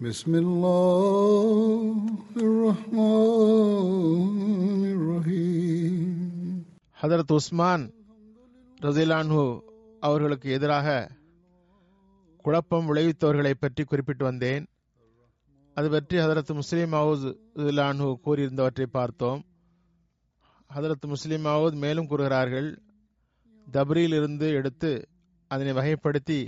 بسم الله الرحمن الرحيم ஹதரத் உஸ்மான் ரசிலான்ஹு அவர்களுக்கு எதிராக குழப்பம் விளைவித்தவர்களை பற்றி குறிப்பிட்டு வந்தேன் அது பற்றி ஹதரத் முஸ்லீம் மவுத் ரசிலான்ஹு கூறியிருந்தவற்றை பார்த்தோம் ஹதரத் முஸ்லீம் மவுத் மேலும் கூறுகிறார்கள் தப்ரியிலிருந்து எடுத்து அதனை வகைப்படுத்தி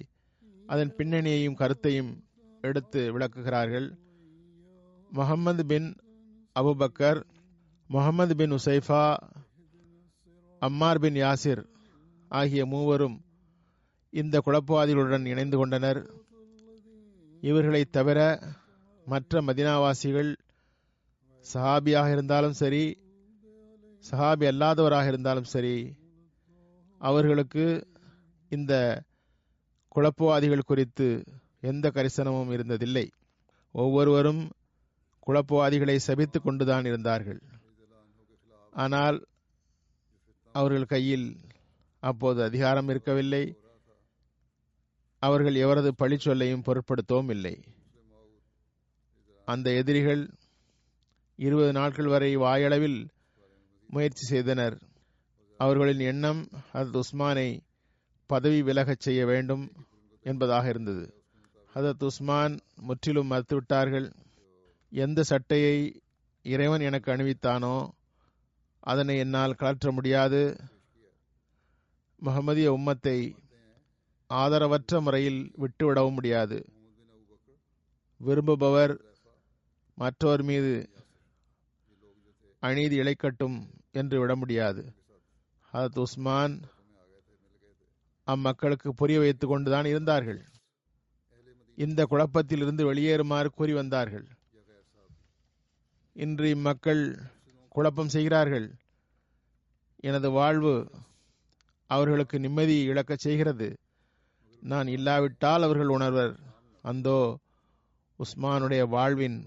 அதன் பின்னணியையும் கருத்தையும் எடுத்து விளக்குகிறார்கள். Muhammad bin Abu Bakr Muhammad bin Usaifa Ammar bin Yasir ஆகிய மூவரும் இந்த குழப்பவாதிகளுடன் இணைந்து கொண்டனர். இவர்களைத் தவிர மற்ற மதினாவாசிகள் சஹாபியாக இருந்தாலும் சரி சஹாபி அல்லாதவராக இருந்தாலும் சரி அவர்களுக்கு இந்த குழப்பவாதிகள் குறித்து எந்த கரிசனமும் இருந்ததில்லை. ஒவ்வொருவரும் குழப்பவாதிகளை சபித்துக் கொண்டுதான் இருந்தார்கள். ஆனால் அவர்கள் கையில் அப்போது அதிகாரம் இருக்கவில்லை. அவர்கள் எவரது பழிச்சொல்லையும் பொருட்படுத்தவும் இல்லை. அந்த எதிரிகள் இருபது நாட்கள் வரை வாயளவில் முயற்சி செய்தனர். அவர்களின் எண்ணம் அது உஸ்மானை பதவி விலகச் செய்ய வேண்டும் என்பதாக இருந்தது. ஹதரத் உஸ்மான் முற்றிலும் மறுத்துவிட்டார்கள். எந்த சட்டையை இறைவன் எனக்கு அணிவித்தானோ அதனை என்னால் கலற்ற முடியாது. முகமதிய உம்மத்தை ஆதரவற்ற முறையில் விட்டுவிடவும் முடியாது. விரும்புபவர் மற்றோர் மீது அநீதி இழைக்கட்டும் என்று விட முடியாது. ஹதரத் உஸ்மான் அம்மக்களுக்கு புரிய வைத்துக் கொண்டுதான் இருந்தார்கள். இந்த குழப்பத்தில் இருந்து வெளியேறுமாறு கூறி வந்தார்கள். இன்று இம்மக்கள் குழப்பம் செய்கிறார்கள். எனது வாழ்வு அவர்களுக்கு நிம்மதி இழக்கச் செய்கிறது. நான் இல்லாவிட்டால் அவர்கள் உணர்வர். அந்தோ உஸ்மானுடைய வாழ்வின்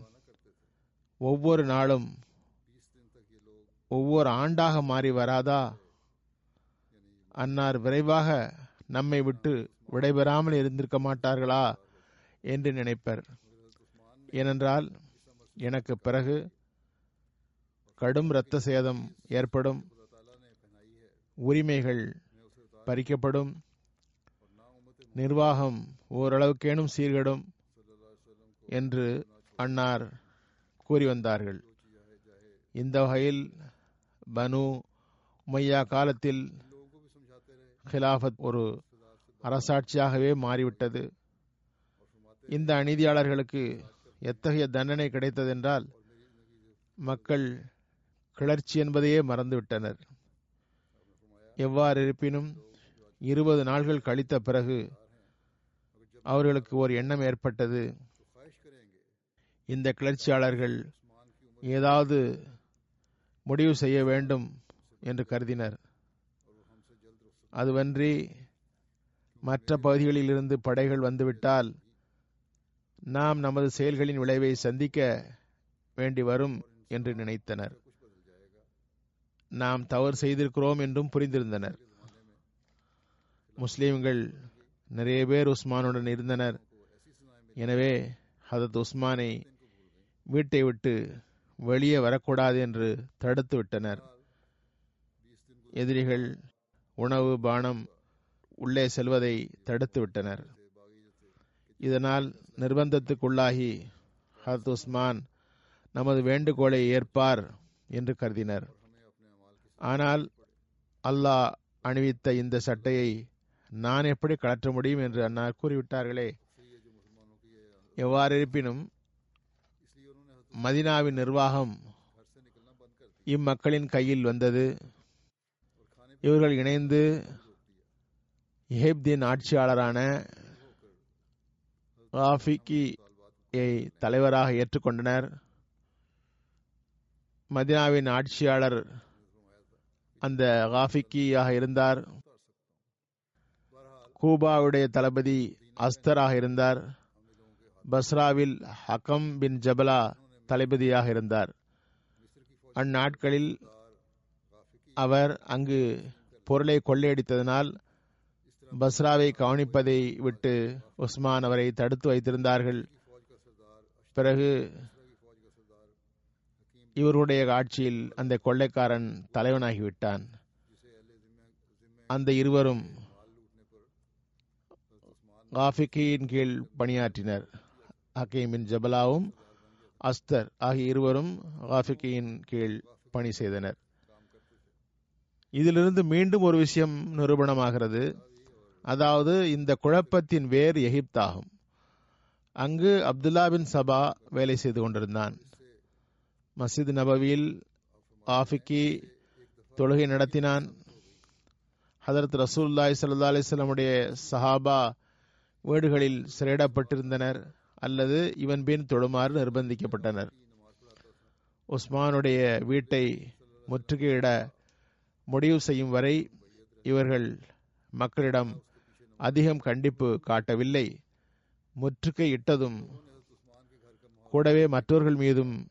ஒவ்வொரு நாளும் ஒவ்வொரு ஆண்டாக மாறி வராதா? அன்னார் விரைவாக நம்மை விட்டு விடைபெறாமல் இருந்திருக்க மாட்டார்களா? என்று நினைப்பர். ஏனென்றால் எனக்கு பிறகு கடும் இரத்த சேதம் ஏற்படும் உரிமைகள் பறிக்கப்படும் நிர்வாகம் ஓரளவுக்கேனும் சீர்கெடும் என்று அன்னார் கூறி வந்தார்கள். இந்த வகையில் பனு மையா காலத்தில் ஹிலாஃபத் ஒரு அரசாட்சியாகவே மாறிவிட்டது. இந்த அநீதியாளர்களுக்கு எத்தகைய தண்டனை கிடைத்ததென்றால் மக்கள் கிளர்ச்சி என்பதையே மறந்துவிட்டனர். எவ்வாறு இருப்பினும் இருபது நாள்கள் கழித்த பிறகு அவர்களுக்கு ஒரு எண்ணம் ஏற்பட்டது. இந்த கிளர்ச்சியாளர்கள் ஏதாவது முடிவு செய்ய வேண்டும் என்று கருதினர். அதுவன்றி மற்ற பகுதிகளில் இருந்து படைகள் வந்துவிட்டால் நாம் நமது செயல்களின் விளைவை சந்திக்க வேண்டி வரும் என்று நினைத்தனர். நாம் தவறு செய்திருக்கிறோம் என்றும் புரிந்திருந்தனர். முஸ்லிம்கள் நிறைய பேர் உஸ்மானுடன் இருந்தனர். எனவே ஹதத் உஸ்மானை வீட்டை விட்டு வெளியே வரக்கூடாது என்று தடுத்து விட்டனர். எதிரிகள் உணவு பானம் உள்ளே செல்வதை தடுத்து விட்டனர். இதனால் நிர்பந்தத்துக்குள்ளாகி ஹத் உஸ்மான் நமது வேண்டுகோளை ஏற்பார் என்று கருதினர். ஆனால் அல்லாஹ் அணிவித்த இந்த சட்டையை நான் எப்படி கலற்ற முடியும் என்று அன்னார் கூறிவிட்டார்களே. எவ்வாறு இருப்பினும் மதினாவின் நிர்வாகம் இம்மக்களின் கையில் வந்தது. இவர்கள் இணைந்து இஹேப்தீன் ஆட்சியாளரான ராஃபிகி தலைவராக ஏற்றுக்கொண்டனர். மதினாவின் ஆட்சியாளர் அந்த காஃபிக்கியாக இருந்தார். கூபாவுடைய தளபதி அஸ்தராக இருந்தார். பஸ்ராவில் ஹக்கம் பின் ஜபலா தளபதியாக இருந்தார். அந்நாட்களில் அவர் அங்கு பொருளை கொள்ளையடித்ததனால் பஸ்ராவை கவனிப்பதை விட்டு உஸ்மான் அவரை தடுத்து வைத்திருந்தார்கள். பிறகு இவருடைய ஆட்சியில் அந்த கொள்ளைக்காரன் தலைவனாகிவிட்டான். அந்த இருவரும் காஃபிக்கியின் கீழ் பணியாற்றினர். ஹக்கீமின் ஜபலாவும் அஸ்தர் ஆகிய இருவரும் காஃபிக்கியின் கீழ் பணி செய்தனர். இதிலிருந்து மீண்டும் ஒரு விஷயம் நிரூபணமாகிறது. அதாவது இந்த குழப்பத்தின் வேர் எகிப்தாகும். அங்கு அப்துல்லா பின் சபா வேலை செய்து கொண்டிருந்தான். மசித் நபவியில் ஆஃபிக்கி தொழுகை நடத்தினான். ஹதரத் ரசூல்லாய் சல்லா அலிஸ்லமுடைய சஹாபா வீடுகளில் சிறையிடப்பட்டிருந்தனர். அல்லது இவன் பின் தொழுமாறு நிர்பந்திக்கப்பட்டனர். உஸ்மானுடைய வீட்டை முற்றுகையிட முடிவு செய்யும் வரை இவர்கள் மக்களிடம் அதிகம் கண்டிப்பு காட்டவில்லை. முற்றுகை இட்டதும் கூடவே மற்றவர்கள் மீதும்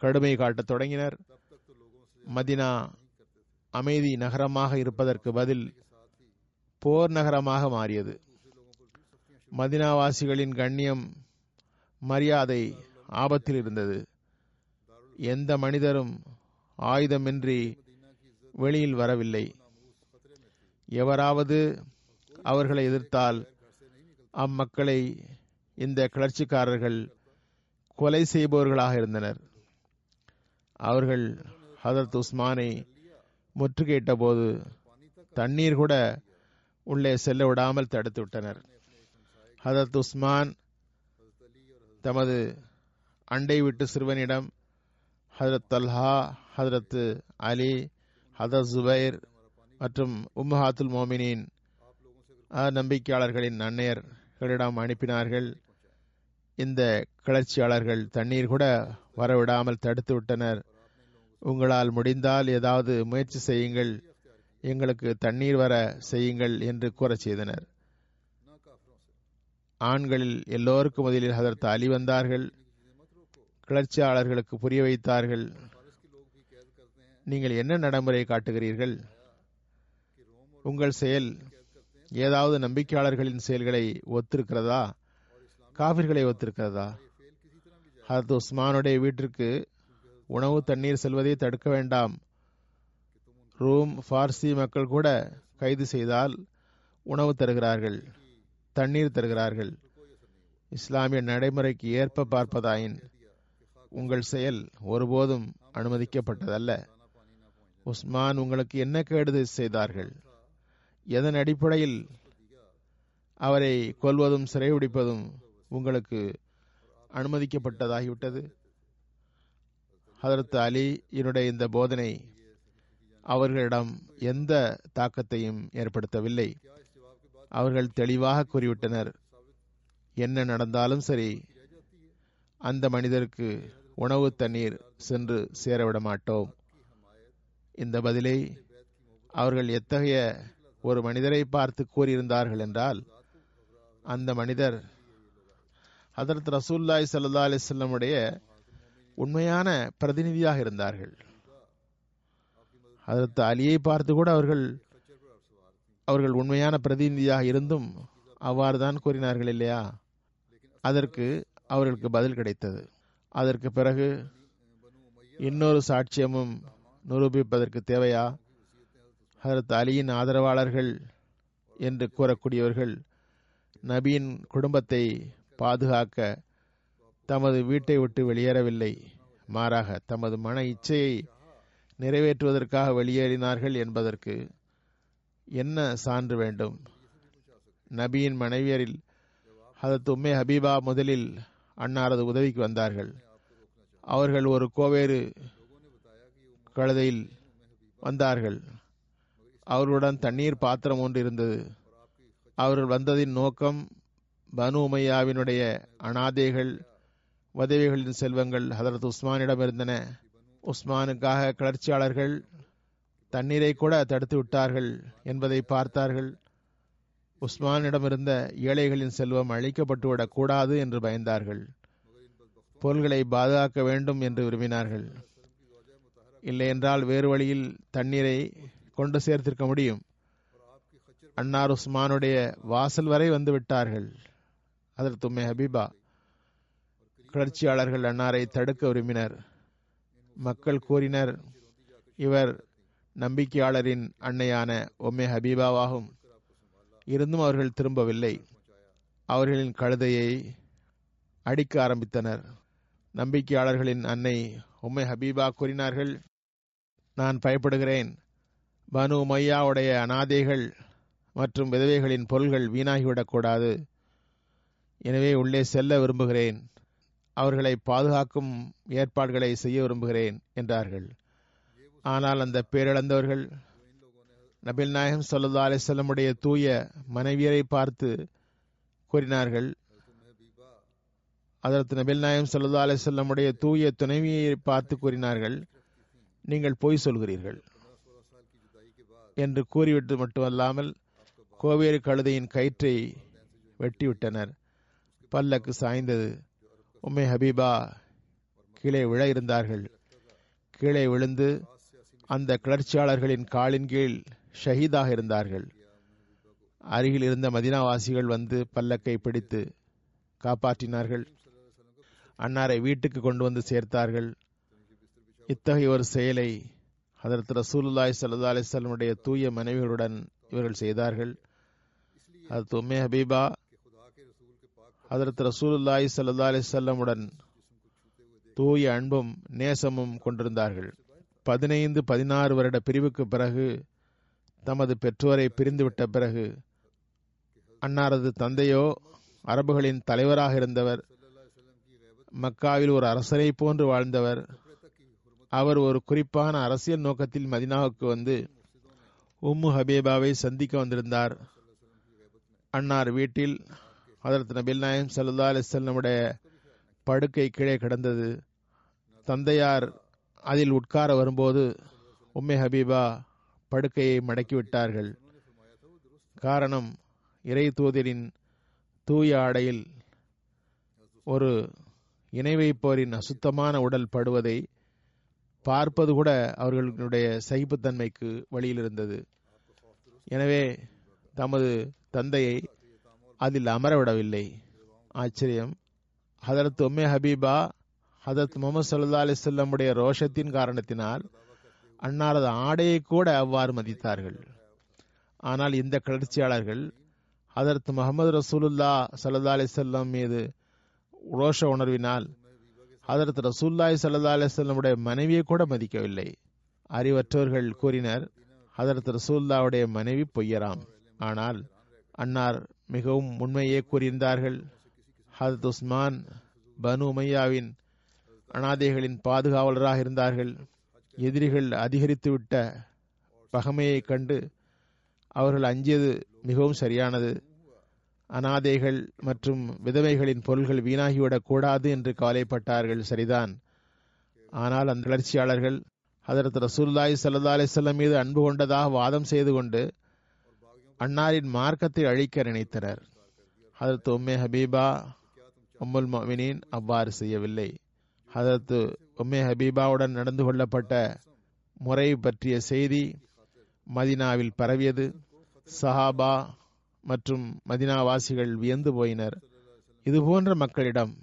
கடுமை காட்டத் தொடங்கினர். மதினா அமைதி நகரமாக இருப்பதற்கு பதில் போர் நகரமாக மாறியது. மதினாவாசிகளின் கண்ணியம் மரியாதை ஆபத்தில் இருந்தது. எந்த மனிதரும் ஆயுதமின்றி வெளியில் வரவில்லை. எவராவது அவர்களை எதிர்த்தால் அம்மக்களை இந்த கிளர்ச்சிக்காரர்கள் கொலை செய்பவர்களாக இருந்தனர். அவர்கள் ஹதரத் உஸ்மானை முற்றுகையிட்ட போது தண்ணீர் கூட உள்ளே செல்ல விடாமல் தடுத்து விட்டனர். ஹதரத் உஸ்மான் தமது அண்டை விட்டு சிறுவனிடம் ஹதரத் தல்ஹா ஹதரத் அலி ஹதரத் ஜுபைர் மற்றும் உம்மஹாத்துல் மோமினின் நம்பிக்கையாளர்களின் அன்னையர்களிடம் அனுப்பினார்கள். இந்த கிளர்ச்சியாளர்கள் தண்ணீர் கூட வரவிடாமல் தடுத்து விட்டனர் உங்களால் முடிந்தால் ஏதாவது முயற்சி செய்யுங்கள். எங்களுக்கு தண்ணீர் வர செய்யுங்கள் என்று கூறச் செய்தனர். ஆண்களில் எல்லோருக்கும் முதலில் ஹதரத் அலி வந்தார்கள். கிளர்ச்சியாளர்களுக்கு புரிய வைத்தார்கள். நீங்கள் என்ன நடைமுறை காட்டுகிறீர்கள்? உங்கள் செயல் ஏதாவது நம்பிக்கையாளர்களின் செயல்களை ஒத்திருக்கிறதா? காபிர்களை ஒத்திருக்கிறதா? ஹரத் உஸ்மானுடைய வீட்டிற்கு உணவு தண்ணீர் செல்வதை தடுக்க வேண்டாம். ரூம் ஃபார்சி மக்கள் கூட கைது செய்தால் உணவு தருகிறார்கள் தண்ணீர் தருகிறார்கள். இஸ்லாமிய நடைமுறைக்கு ஏற்ப பார்ப்பதாயின் உங்கள் செயல் ஒருபோதும் அனுமதிக்கப்பட்டதல்ல. உஸ்மான் உங்களுக்கு என்ன கேடுது செய்தார்கள்? எதன் அடிப்படையில் அவரை கொல்வதும் சிறைபிடிப்பதும் உங்களுக்கு அனுமதிக்கப்பட்டதாகிவிட்டது? ஹதரத் அலி என்னுடைய இந்த போதனை அவர்களிடம் எந்த தாக்கத்தையும் ஏற்படுத்தவில்லை. அவர்கள் தெளிவாக கூறிவிட்டனர். என்ன நடந்தாலும் சரி அந்த மனிதருக்கு உணவு தண்ணீர் சென்று சேரவிட மாட்டோம் இந்த பதிலை அவர்கள் எத்தகைய ஒரு மனிதரை பார்த்து கூறியிருந்தார்கள் என்றால் அந்த மனிதர் ஹதரத் ரசூல்லாய் சல்லா செல்லமுடைய உண்மையான பிரதிநிதியாக இருந்தார்கள். ஹதரத் அலியை பார்த்து கூட அவர்கள் அவர்கள் உண்மையான பிரதிநிதியாக இருந்தும் அவ்வாறு தான் கூறினார்கள் இல்லையா? அதற்கு அவர்களுக்கு பதில் கிடைத்தது. அதற்கு பிறகு இன்னொரு சாட்சியமும் நிரூபிப்பதற்கு தேவையா? ஹரத் அலியின் ஆதரவாளர்கள் என்று கூறக்கூடியவர்கள் நபியின் குடும்பத்தை பாதுகாக்க தமது வீட்டை விட்டு வெளியேறவில்லை. மாறாக தமது மன இச்சையை நிறைவேற்றுவதற்காக வெளியேறினார்கள் என்பதற்கு என்ன சான்று வேண்டும்? நபியின் மனைவியரில் ஹதத் உம்மே ஹபீபா முதலில் அன்னாரது உதவிக்கு வந்தார்கள். அவர்கள் ஒரு கோவேறு கழுதையில் வந்தார்கள். அவர்களுடன் தண்ணீர் பாத்திரம் ஒன்று இருந்தது. அவர்கள் வந்ததின் நோக்கம் பனு உமையாவினுடைய அனாதைகள் உதவிகளின் செல்வங்கள் ஹதரத் உஸ்மானிடம் இருந்தன. உஸ்மானுக்காக கிளர்ச்சியாளர்கள் தண்ணீரை கூட தடுத்து விட்டார்கள் என்பதை பார்த்தார்கள். உஸ்மானிடமிருந்த ஏழைகளின் செல்வம் அழிக்கப்பட்டுவிடக் கூடாது என்று பயந்தார்கள். பொருள்களை பாதுகாக்க வேண்டும் என்று விரும்பினார்கள். இல்லை என்றால் வேறு வழியில் தண்ணீரை கொண்டு சேர்த்திருக்க முடியும். அன்னார் உஸ்மானுடைய வாசல் வரை வந்து விட்டார்கள். அதில் தும்மே ஹபீபா கிளர்ச்சியாளர்கள் அன்னாரை தடுக்க விரும்பினர். மக்கள் கூறினர் இவர் நம்பிக்கையாளரின் அன்னையான ஒம்மே ஹபீபாவாகும். இருந்தும் அவர்கள் திரும்பவில்லை. அவர்களின் கழுதையை அடிக்க ஆரம்பித்தனர். நம்பிக்கையாளர்களின் அன்னை உம்மை ஹபீபா கூறினார்கள் நான் பயப்படுகிறேன். பனு மையாவுடைய அனாதைகள் மற்றும் விதவைகளின் பொருள்கள் வீணாகிவிடக்கூடாது. எனவே உள்ளே செல்ல விரும்புகிறேன். அவர்களை பாதுகாக்கும் ஏற்பாடுகளை செய்ய விரும்புகிறேன் என்றார்கள். ஆனால் அந்த பேரிழந்தவர்கள் நபில் நாயகம் சல்லா அலிசல்லமுடைய தூய மனைவியரை பார்த்து கூறினார்கள் அதற்கு நபில் நாயம் சல்லா அலிசல்லமுடைய தூய துணைவியை பார்த்து கூறினார்கள் நீங்கள் பொய் சொல்கிறீர்கள். என்று கூறிவிட்டு மட்டுமல்லாமல் கோவேறு கழுதையின் கயிற்றை வெட்டிவிட்டனர். பல்லக்கு சாய்ந்தது. உம்மை ஹபீபா கீழே விழ இருந்தார்கள். கீழே விழுந்து அந்த கிளர்ச்சியாளர்களின் காலின் கீழ் ஷஹீதாக இருந்தார்கள். அருகில் இருந்த மதினாவாசிகள் வந்து பல்லக்கை பிடித்து காப்பாற்றினார்கள். அன்னாரை வீட்டுக்கு கொண்டு வந்து சேர்த்தார்கள். இத்தகைய ஒரு செயலை அதற்கு ரசூலுல்லாய் சல்லா அலிஸ்லமுடைய தூய மனைவிகளுடன் இவர்கள் செய்தார்கள். அது உம்மே ஹபீபா அதற்கு ரசூலுல்லாய் சல்லா அலிசல்லமுடன் தூய அன்பும் நேசமும் கொண்டிருந்தார்கள். பதினைந்து பதினாறு வருட பிரிவுக்கு பிறகு தமது பெற்றோரை பிரிந்துவிட்ட பிறகு அன்னாரது தந்தையோ அரபுகளின் தலைவராக இருந்தவர் மக்காவில் ஒரு அரசரை போன்று வாழ்ந்தவர் அவர் ஒரு குறிப்பான அரசியல் நோக்கத்தில் மதினாவுக்கு வந்து உம்மு ஹபீபாவை சந்திக்க வந்திருந்தார். அன்னார் வீட்டில் அதற்கு நபில் நாயம் சல்லா அலிசல்லமுடைய படுக்கை கீழே கிடந்தது. தந்தையார் அதில் உட்கார வரும்போது உம்மை ஹபீபா படுக்கையை மடக்கிவிட்டார்கள் காரணம் இறை தூதரின் தூய ஆடையில் ஒரு இணை வைப்போரின் அசுத்தமான உடல் படுவதை பார்ப்பது கூட அவர்களுடைய சகிப்புத்தன்மைக்கு வழியில் இருந்தது. எனவே தமது தந்தையை அதில் அமரவிடவில்லை. ஆச்சரியம். ஹதரத் உம்மே ஹபீபா ஹதரத் முகமது சல்லா அலிசல்லமுடைய ரோஷத்தின் காரணத்தினால் அன்னாரது ஆடையை கூட அவ்வாறு மதித்தார்கள். ஆனால் இந்த கிளர்ச்சியாளர்கள் ஹதரத் முகமது ரசூலுல்லா சல்லா அலிசல்லாம் மீது ரோஷ உணர்வினால் ஹதரத் ரசூல்லாய் சல்லா அலிஸ்லமுடைய மனைவியை கூட மதிக்கவில்லை. அறிவற்றவர்கள் கூறினர் ஹதரத் ரசூல்லாவுடைய மனைவி பொய்யராம். ஆனால் அன்னார் மிகவும் உண்மையே கூறியிருந்தார்கள். ஹதரத் உஸ்மான் பனு உமையாவின் அனாதைகளின் பாதுகாவலராக இருந்தார்கள். எதிரிகள் அதிகரித்துவிட்ட பகமையை கண்டு அவர்கள் அஞ்சியது மிகவும் சரியானது. அனாதைகள் மற்றும் விதவைகளின் பொருள்கள் வீணாகிவிடக் கூடாது என்று கவலைப்பட்டார்கள். சரிதான். ஆனால் அந்த கிளர்ச்சியாளர்கள் அதற்கு ரசூல்லாய் சல்லா அலிசல்லம் மீது அன்பு கொண்டதாக வாதம் செய்து கொண்டு அன்னாரின் மார்க்கத்தை அழிக்க நினைத்தனர். அதற்கு உம்மே ஹபீபா உம்முல் மமினின் அவ்வாறு செய்யவில்லை. அதற்கு உம்மே ஹபீபாவுடன் நடந்து கொள்ளப்பட்ட முறை பற்றிய செய்தி மதினாவில் பரவியது. சஹாபா மற்றும் மதினாவாசிகள் வியந்து போயினர். இதுபோன்ற மக்களிடம்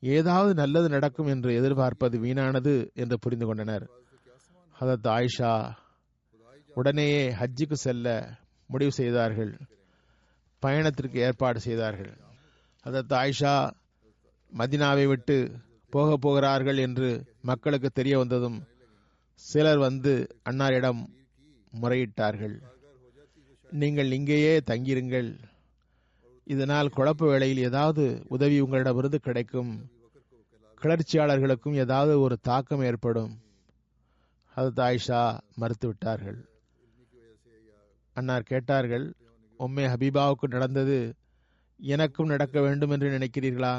ஏதாவது நல்லது நடக்கும் என்று எதிர்பார்ப்பது வீணானது என்று புரிந்து கொண்டனர். ஹதத் ஆயிஷா உடனேயே ஹஜ்ஜுக்கு செல்ல முடிவு செய்தார்கள். பயணத்திற்கு ஏற்பாடு செய்தார்கள். ஹதத் ஆயிஷா மதினாவை விட்டு போக போகிறார்கள் என்று மக்களுக்கு தெரிய வந்ததும் சிலர் வந்து அன்னாரிடம் முறையிட்டார்கள். நீங்கள் இங்கேயே தங்கியிருங்கள். இதனால் குழப்ப வேளையில் ஏதாவது உதவி உங்களிடமிருந்து கிடைக்கும். கிளர்ச்சியாளர்களுக்கும் ஏதாவது ஒரு தாக்கம் ஏற்படும். அது தாய்ஷா மறுத்துவிட்டார்கள். அன்னார் கேட்டார்கள் உம்மே ஹபீபாவுக்கு நடந்தது எனக்கும் நடக்க வேண்டும் என்று நினைக்கிறீர்களா?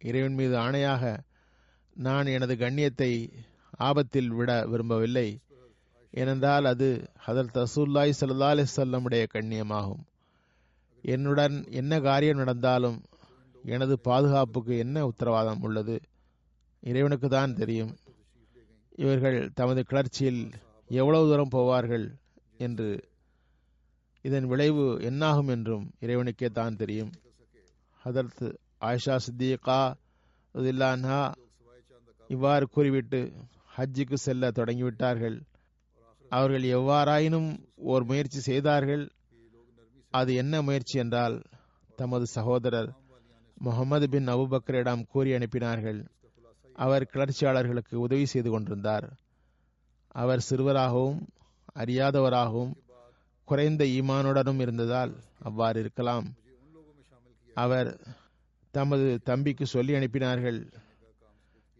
இறைவன் மீது ஆணையாக நான் எனது கண்ணியத்தை ஆபத்தில் விட விரும்பவில்லை. ஏனென்றால் அது ஹதரத் ரசூல்லாய் சல்லா அலிசல்லமுடைய கண்ணியமாகும். என்னுடன் என்ன காரியம் நடந்தாலும் எனது பாதுகாப்புக்கு என்ன உத்தரவாதம் உள்ளது? இறைவனுக்கு தான் தெரியும். இவர்கள் தமது கிளர்ச்சியில் எவ்வளவு தூரம் போவார்கள் என்று. இதன் விளைவு என்னாகும் என்றும் இறைவனுக்கே தான் தெரியும். ஹதரத் ஆயிஷா சித்திகா இல்லான்ஹா இவ்வாறு கூறிவிட்டு ஹஜ்ஜுக்கு செல்ல தொடங்கிவிட்டார்கள். அவர்கள் எவ்வாறாயினும் ஓர் முயற்சி செய்தார்கள். அது என்ன முயற்சி என்றால் தமது சகோதரர் முகமது பின் அபுபக்கரிடம் கூறி அனுப்பினார்கள். அவர் கிளர்ச்சியாளர்களுக்கு உதவி செய்து கொண்டிருந்தார். அவர் சிறுவராகவும் அறியாதவராகவும் குறைந்த ஈமானுடனும் இருந்ததால் அவ்வாறு இருக்கலாம். அவர் தமது தம்பிக்கு சொல்லி அனுப்பினார்கள்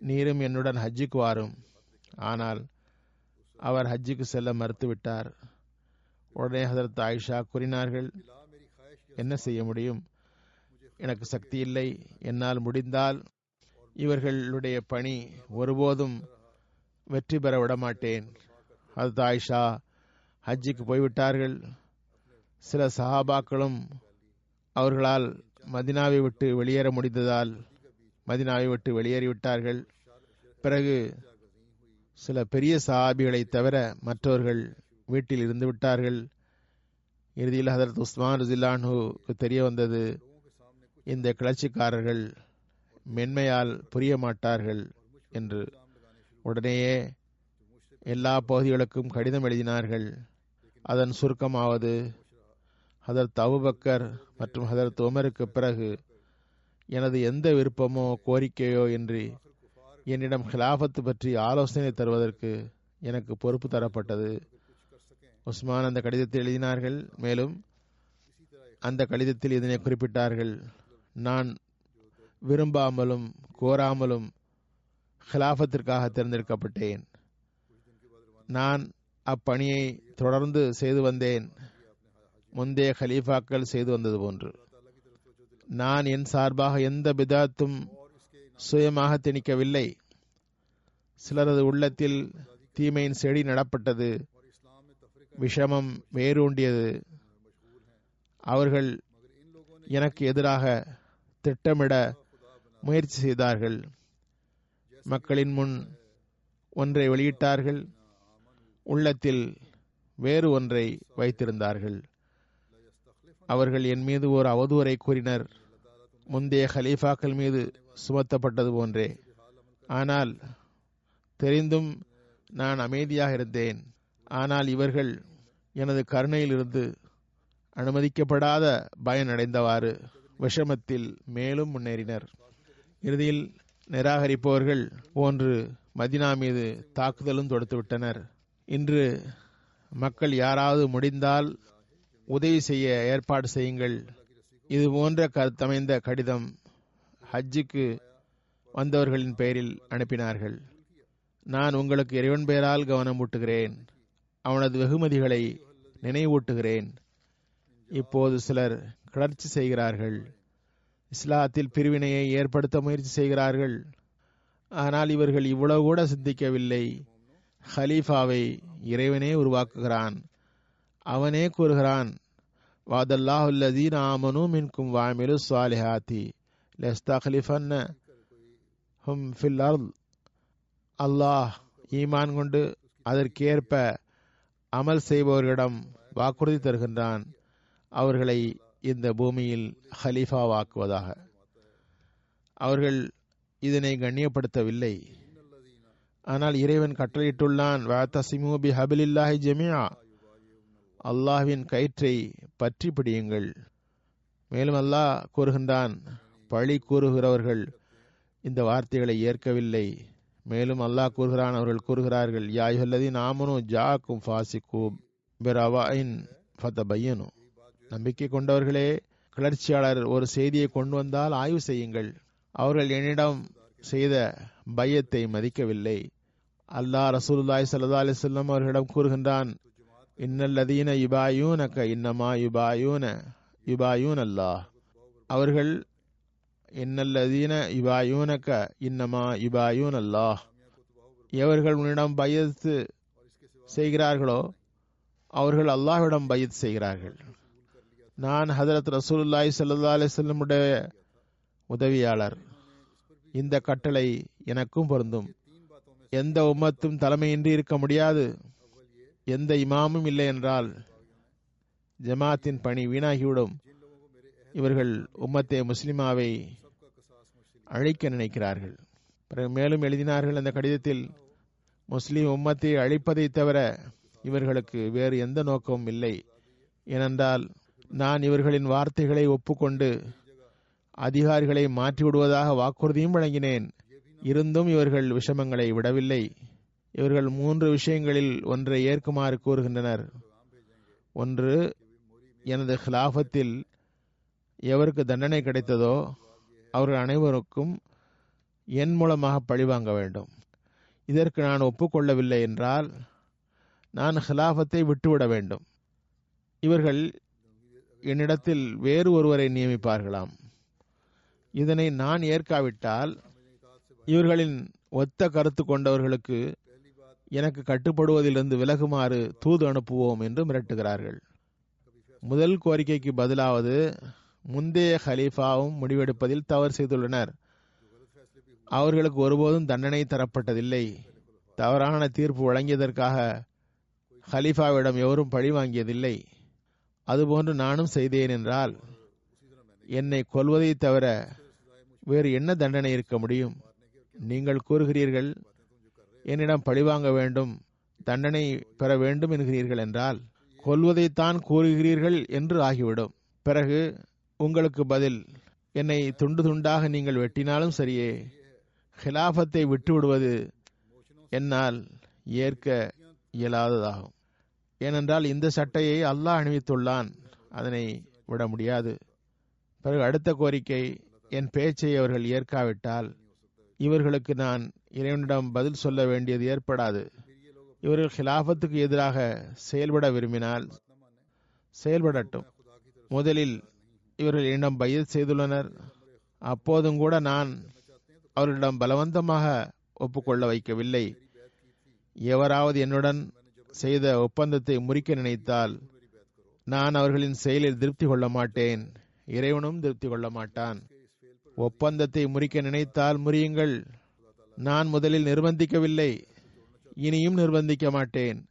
நீரும் என்னுடன் ஹஜ்ஜுக்கு வாரும். ஆனால் அவர் ஹஜ்ஜுக்கு செல்ல மறுத்துவிட்டார். உடனே ஹதரத் ஆயிஷா கூறினார்கள் என்ன செய்ய முடியும்? எனக்கு சக்தி இல்லை. என்னால் முடிந்தால் இவர்களுடைய பணி ஒருபோதும் வெற்றி பெற விடமாட்டேன். ஹதரத் ஆயிஷா ஹஜ்ஜுக்கு போய்விட்டார்கள். சில சஹாபாக்களும் அவர்களால் மதினாவை விட்டு வெளியேற முடிந்ததால் மதினாவை விட்டு வெளியேறிவிட்டார்கள். பிறகு சில பெரிய சஹாபிகளை தவிர மற்றவர்கள் வீட்டில் இருந்து விட்டார்கள். இறுதியில் ஹதரத் உஸ்மான் ருசில்லான்ஹுக்கு தெரிய வந்தது இந்த கிளர்ச்சிக்காரர்கள் மென்மையால் புரிய மாட்டார்கள் என்று. உடனேயே எல்லா பகுதிகளுக்கும் கடிதம் எழுதினார்கள். அதன் சுருக்கமாவது ஹதரத் அபுபக்கர் மற்றும் ஹதரத் உமருக்கு பிறகு எனது எந்த விருப்பமோ கோரிக்கையோ இன்றி என்னிடம் ஹிலாஃபத்து பற்றி ஆலோசனை தருவதற்கு எனக்கு பொறுப்பு தரப்பட்டது. உஸ்மான் அந்த கடிதத்தில் எழுதினார்கள் மேலும் அந்த கடிதத்தில் இதனை குறிப்பிட்டார்கள். நான் விரும்பாமலும் கோராமலும் ஹிலாஃபத்திற்காக தேர்ந்தெடுக்கப்பட்டேன். நான் அப்பணியை தொடர்ந்து செய்து வந்தேன். முந்தைய ஹலீஃபாக்கள் செய்து வந்தது போன்று. நான் என் சார்பாக எந்த பிதாத்தும் சுயமாக திணிக்கவில்லை. சிலரது உள்ளத்தில் தீமையின் செடி நடப்பட்டது. விஷமம் வேரூண்டியது. அவர்கள் எனக்கு எதிராக திட்டமிட முயற்சி செய்தார்கள். மக்களின் முன் ஒன்றை வெளியிட்டார்கள். உள்ளத்தில் வேறு ஒன்றை வைத்திருந்தார்கள். அவர்கள் என் மீது ஒரு அவதூறை கூறினர். முந்தைய ஹலீஃபாக்கள் மீது சுமத்தப்பட்டது போன்றே. ஆனால் தெரிந்தும் நான் அமைதியாக இருந்தேன். ஆனால் இவர்கள் எனது கருணையிலிருந்து அனுமதிக்கப்படாத பயனடைந்தவாறு விஷமத்தில் மேலும் முன்னேறினர். இறுதியில் நிராகரிப்பவர்கள் போன்று மதினா மீது தாக்குதலும் தொடுத்துவிட்டனர். இன்று மக்கள் யாராவது முடிந்தால் உதவி செய்ய ஏற்பாடு செய்யுங்கள். இது போன்ற கருத்தமைந்த கடிதம் ஹஜ்ஜுக்கு வந்தவர்களின் பெயரில் அனுப்பினார்கள். நான் உங்களுக்கு இறைவன் பெயரால் கவனம் ஊட்டுகிறேன். அவனது வெகுமதிகளை நினைவூட்டுகிறேன். இப்போது சிலர் கிளர்ச்சி செய்கிறார்கள். இஸ்லாத்தில் பிரிவினையை ஏற்படுத்த முயற்சி செய்கிறார்கள். ஆனால் இவர்கள் இவ்வளவு கூட சிந்திக்கவில்லை. ஹலீஃபாவை இறைவனே உருவாக்குகிறான். அவனே கூறுகிறான் வாதல்லாஹுல்லதீன் ஆமனு மின்கும் வாமிலு சுவாலிஹாத்தி லெஸ்தக்லிஃபன்ன ஹும் ஃபில் அர்த் அல்லாஹ் ஈமான் கொண்டு அதற்கேற்ப அமல் செய்பவர்களிடம் வாக்குறுதி தருகின்றான். அவர்களை இந்த பூமியில் ஹலீஃபாவாக்குவதாக அவர்கள் இதனை கண்ணியப்படுத்தவில்லை. ஆனால் இறைவன் கட்டளையிட்டுள்ளான் வாத்தசிமு பி ஹபிலில்லாஹி ஜெமியா அல்லாஹ்வின் கயிற்றை பற்றி பிடியுங்கள். மேலும் அல்லாஹ் கூறுகின்றான் பழி கூறுகிறவர்கள் இந்த வார்த்தைகளை ஏற்கவில்லை. மேலும் அல்லாஹ் கூறுகிறான் அவர்கள் கூறுகிறார்கள் யாயுல்லதி நாமனு ஜாக்கும் ஃபாசிக்கும் பிரவாயின் ஃபதபையனு. நம்பிக்கை கொண்டவர்களே கிளர்ச்சியாளர் ஒரு செய்தியை கொண்டு வந்தால் ஆய்வு செய்யுங்கள். அவர்கள் என்னிடம் செய்த பையத்தை மதிக்கவில்லை. அல்லாஹ் ரசூலுல்லாய் சல்லா அலிசல்லம் அவர்களிடம் கூறுகின்றான் இன்னல்லதீன யுபாயூனக்க இன்னமா யுபாயூன யுபாயூன் அல்லாஹ் அவர்கள் இன்னல்லதீன இபாயூனக்க இன்னமா இபாயூன் அல்லாஹ் எவர்கள் உன்னிடம் பயத்து செய்கிறார்களோ அவர்கள் அல்லாஹ்விடம் பயத் செய்கிறார்கள். நான் ஹதரத் ரசூலுல்லாய் சல்லா அலைஹி வஸல்லமுடைய உதவியாளர். இந்த கட்டளை எனக்கும் பொருந்தும். எந்த உம்மத்தும் தலைமையின்றி இருக்க முடியாது. எந்த இமாமும் இல்லை என்றால் ஜமாத்தின் பணி வீணாகிவிடும். இவர்கள் உம்மத்தே முஸ்லிமாவை அழிக்க நினைக்கிறார்கள். பிறகு மேலும் எழுதினார்கள் அந்த கடிதத்தில் முஸ்லிம் உம்மத்தை அழிப்பதை தவிர இவர்களுக்கு வேறு எந்த நோக்கமும் இல்லை. ஏனென்றால் நான் இவர்களின் வார்த்தைகளை ஒப்புக்கொண்டு அதிகாரிகளை மாற்றிவிடுவதாக வாக்குறுதியும் வழங்கினேன். இருந்தும் இவர்கள் விஷமங்களை விடவில்லை. இவர்கள் மூன்று விஷயங்களில் ஒன்றை ஏற்குமாறு கூறுகின்றனர். ஒன்று எனது ஹிலாஃபத்தில் எவருக்கு தண்டனை கிடைத்ததோ அவர்கள் அனைவருக்கும் என் மூலமாக பழிவாங்க வேண்டும். இதற்கு நான் ஒப்புக்கொள்ளவில்லை என்றால் நான் ஹிலாஃபத்தை விட்டுவிட வேண்டும். இவர்கள் என்னிடத்தில் வேறு ஒருவரை நியமிப்பார்களாம். இதனை நான் ஏற்காவிட்டால் இவர்களின் ஒத்த கருத்து கொண்டவர்களுக்கு எனக்கு கட்டுப்படுவதிலிருந்து விலகுமாறு தூது அனுப்புவோம் என்று மிரட்டுகிறார்கள். முதல் கோரிக்கைக்கு பதிலாவது முந்தைய ஹலீஃபாவும் முடிவெடுப்பதில் தவறு செய்துள்ளனர். அவர்களுக்கு ஒருபோதும் தண்டனை தரப்பட்டதில்லை. தவறான தீர்ப்பு வழங்கியதற்காக ஹலீஃபாவிடம் எவரும் பழி வாங்கியதில்லை. அதுபோன்று நானும் செய்தேன் என்றால் என்னை கொல்வதை தவிர வேறு என்ன தண்டனை இருக்க முடியும்? நீங்கள் கூறுகிறீர்கள் என்னிடம் பழிவாங்க வேண்டும் தண்டனை பெற வேண்டும் என்கிறீர்கள் என்றால் கொல்வதைத்தான் கூறுகிறீர்கள் என்று ஆகிவிடும். பிறகு உங்களுக்கு பதில். என்னை துண்டு துண்டாக நீங்கள் வெட்டினாலும் சரியே. ஹிலாஃபத்தை விட்டுவிடுவது என்னால் ஏற்க இயலாததாகும். ஏனென்றால் இந்த சட்டையை அல்லாஹ் அணிவித்துள்ளான். அதனை விட முடியாது. பிறகு அடுத்த கோரிக்கை என் பேச்சை அவர்கள் ஏற்காவிட்டால். இவர்களுக்கு நான் இறைவனிடம் பதில் சொல்ல வேண்டியது ஏற்படாது. இவர்கள் ஹிலாஃபத்துக்கு எதிராக செயல்பட விரும்பினால் செயல்படட்டும். முதலில் இவர்கள் என்னிடம் பையத் செய்துள்ளனர். அப்போதும் கூட நான் அவர்களிடம் பலவந்தமாக ஒப்புக்கொள்ள வைக்கவில்லை. எவராவது என்னுடன் செய்த ஒப்பந்தத்தை முறிக்க நினைத்தால் நான் அவர்களின் செயலில் திருப்தி கொள்ள மாட்டேன். இறைவனும் திருப்தி கொள்ள மாட்டான். ஒப்பந்தத்தை முறிக்க நினைத்தால் முறியுங்கள். நான் முதலில் நிர்பந்திக்கவில்லை இனியும் நிர்பந்திக்க மாட்டேன்.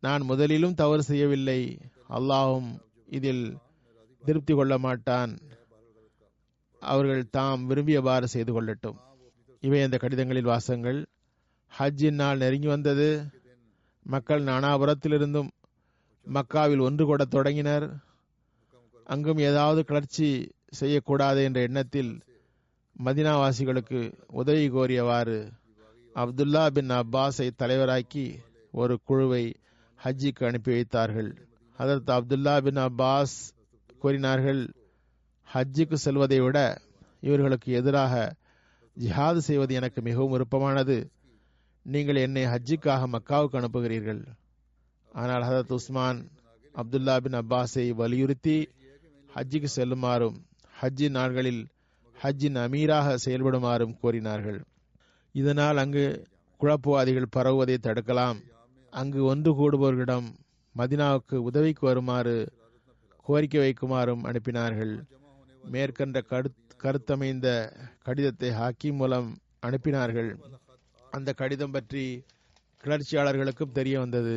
நான் முதலிலும் தவறு செய்யவில்லை. அல்லாஹும் இதில் திருப்தி கொள்ள மாட்டான். அவர்கள் தாம் விரும்பியவாறு செய்து கொள்ளட்டும். இவை அந்த கடிதங்களில் வாசங்கள் ஹஜ்ஜின் நாள் நெருங்கி வந்தது. மக்கள் நானாபுரத்திலிருந்தும் மக்காவில் ஒன்று கூட தொடங்கினர். அங்கும் ஏதாவது கிளர்ச்சி செய்யக்கூடாது என்ற எண்ணத்தில் மதினாவாசிகளுக்கு உதவி கோரியவாறு அப்துல்லா பின் அப்பாஸை தலைவராக்கி ஒரு குழுவை ஹஜ்ஜிக்கு அனுப்பி வைத்தார்கள். அதற்கு அப்துல்லா பின் அப்பாஸ் கூறினார்கள் ஹஜ்ஜுக்கு செல்வதை விட இவர்களுக்கு எதிராக ஜிஹாது செய்வது எனக்கு மிகவும் விருப்பமானது. நீங்கள் என்னை ஹஜ்ஜுக்காக மக்காவுக்கு அனுப்புகிறீர்கள். ஆனால் ஹதரத் உஸ்மான் அப்துல்லா பின் அப்பாஸை வலியுறுத்தி ஹஜ்ஜுக்கு செல்லுமாறும் ஹஜ்ஜின் நாட்களில் ஹஜ்ஜின் அமீராக செயல்படுமாறும் கோரினார்கள். இதனால் அங்கு குழப்பவாதிகள் பரவுவதை தடுக்கலாம். அங்கு ஒன்று கூடுபவர்களிடம் மதினாவுக்கு உதவிக்கு வருமாறு கோரிக்கை வைக்குமாறும் அனுப்பினார்கள். மேற்கண்ட கருத்தமைந்த கடிதத்தை ஹாக்கி மூலம் அனுப்பினார்கள். அந்த கடிதம் பற்றி கிளர்ச்சியாளர்களுக்கும் தெரிய வந்தது.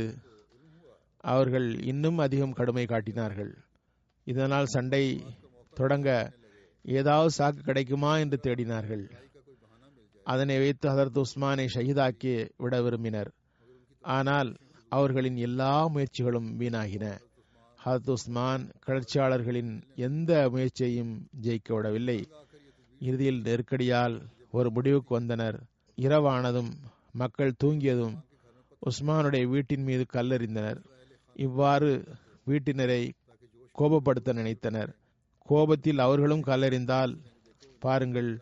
அவர்கள் இன்னும் அதிகம் கடுமை காட்டினார்கள். இதனால் சண்டை தொடங்க ஏதாவது சாக்கு கிடைக்குமா என்று தேடினார்கள். அதனை வைத்து ஹதரத் உஸ்மானை ஷஹீதாக்கி விட விரும்பினர். ஆனால் அவர்களின் எல்லா முயற்சிகளும் வீணாகின. ஹதரத் உஸ்மான் கிளர்ச்சியாளர்களின் எந்த முயற்சியையும் ஜெயிக்க விடவில்லை. இறுதியில் நெருக்கடியால் ஒரு முடிவுக்கு வந்தனர். இரவானதும் மக்கள் தூங்கியதும் உஸ்மானுடைய வீட்டின் மீது கல்லறிந்தனர். இவ்வாறு வீட்டினரை கோபப்படுத்த நினைத்தனர். கோபத்தில் அவர்களும் கல்லறிந்தால் பாருங்கள்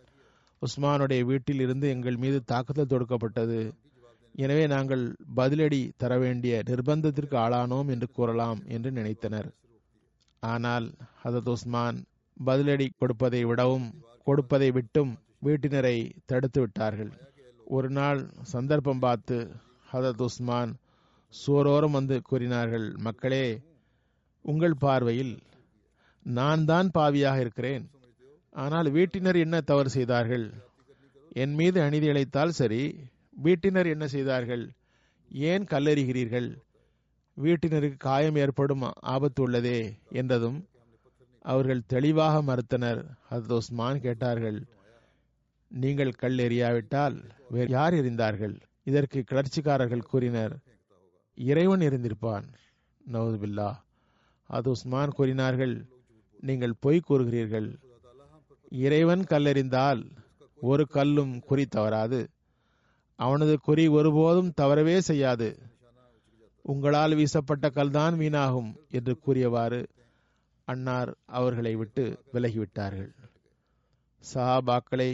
உஸ்மானுடைய வீட்டில் இருந்து எங்கள் மீது தாக்குதல் தொடுக்கப்பட்டது. எனவே நாங்கள் பதிலடி தர வேண்டிய நிர்பந்தத்திற்கு ஆளானோம் என்று கூறலாம் என்று நினைத்தனர். ஆனால் ஹதத் உஸ்மான் பதிலடி கொடுப்பதை விடவும் கொடுப்பதை விட்டும் வீட்டினரை தடுத்து விட்டார்கள். ஒரு நாள் சந்தர்ப்பம் பார்த்து ஹதரத் உஸ்மான் சோரோரம் வந்து கூறினார்கள் மக்களே உங்கள் பார்வையில் நான் தான் பாவியாக இருக்கிறேன். ஆனால் வீட்டினர் என்ன தவறு செய்தார்கள்? என் மீது அநீதி இழைத்தால் சரி வீட்டினர் என்ன செய்தார்கள்? ஏன் கல்லறிகிறீர்கள்? வீட்டினருக்கு காயம் ஏற்படும் ஆபத்து உள்ளதே என்றதும் அவர்கள் தெளிவாக மறுத்தனர். ஹசரத் உஸ்மான் கேட்டார்கள் நீங்கள் கல் எறியாவிட்டால் வேறு யார் எறிந்தார்கள்? இதற்கு கிளர்ச்சிக்காரர்கள் கூறினர் இறைவன் இருந்திருப்பான் நவதுபில்லா அது உஸ்மான் கூறினார்கள் நீங்கள் பொய் கூறுகிறீர்கள். இறைவன் கல்லெறிந்தால் ஒரு கல்லும் குறி தவறாது. அவனது குறி ஒருபோதும் தவறவே செய்யாது. உங்களால் வீசப்பட்ட கல்தான் வீணாகும் என்று கூறியவாறு அன்னார் அவர்களை விட்டு விலகிவிட்டார்கள். சஹாபாக்களை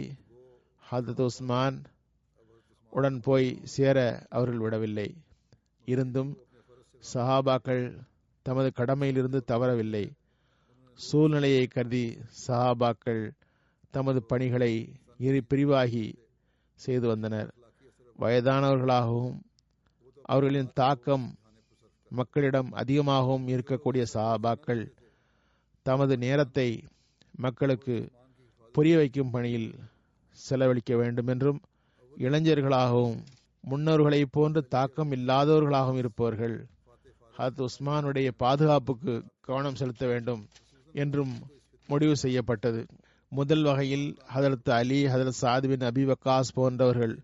ஹதத் உஸ்மான் உடன் போய் சேர அவர்கள் விடவில்லை. இருந்தும் சஹாபாக்கள் தமது கடமையிலிருந்து தவறவில்லை. சூழ்நிலையை கருதி சஹாபாக்கள் தமது பணிகளை இரு பிரிவாகி செய்து வந்தனர். வயதானவர்களாகவும் அவர்களின் தாக்கம் மக்களிடம் அதிகமாகவும் இருக்கக்கூடிய சஹாபாக்கள் தமது நேரத்தை மக்களுக்கு புரிய வைக்கும் பணியில் செலவழிக்க வேண்டும் என்றும் இளைஞர்களாகவும் முன்னோர்களைப் போன்று தாக்கம் இல்லாதவர்களாகவும் இருப்பவர்கள் ஹத் உஸ்மானுடைய பாதுகாப்புக்கு கவனம் செலுத்த வேண்டும் என்றும் முடிவு செய்யப்பட்டது. முதல் வகையில் ஹதரத் அலி ஹதரத் சாத் பின் அபி வக்காஸ் போன்றவர்கள்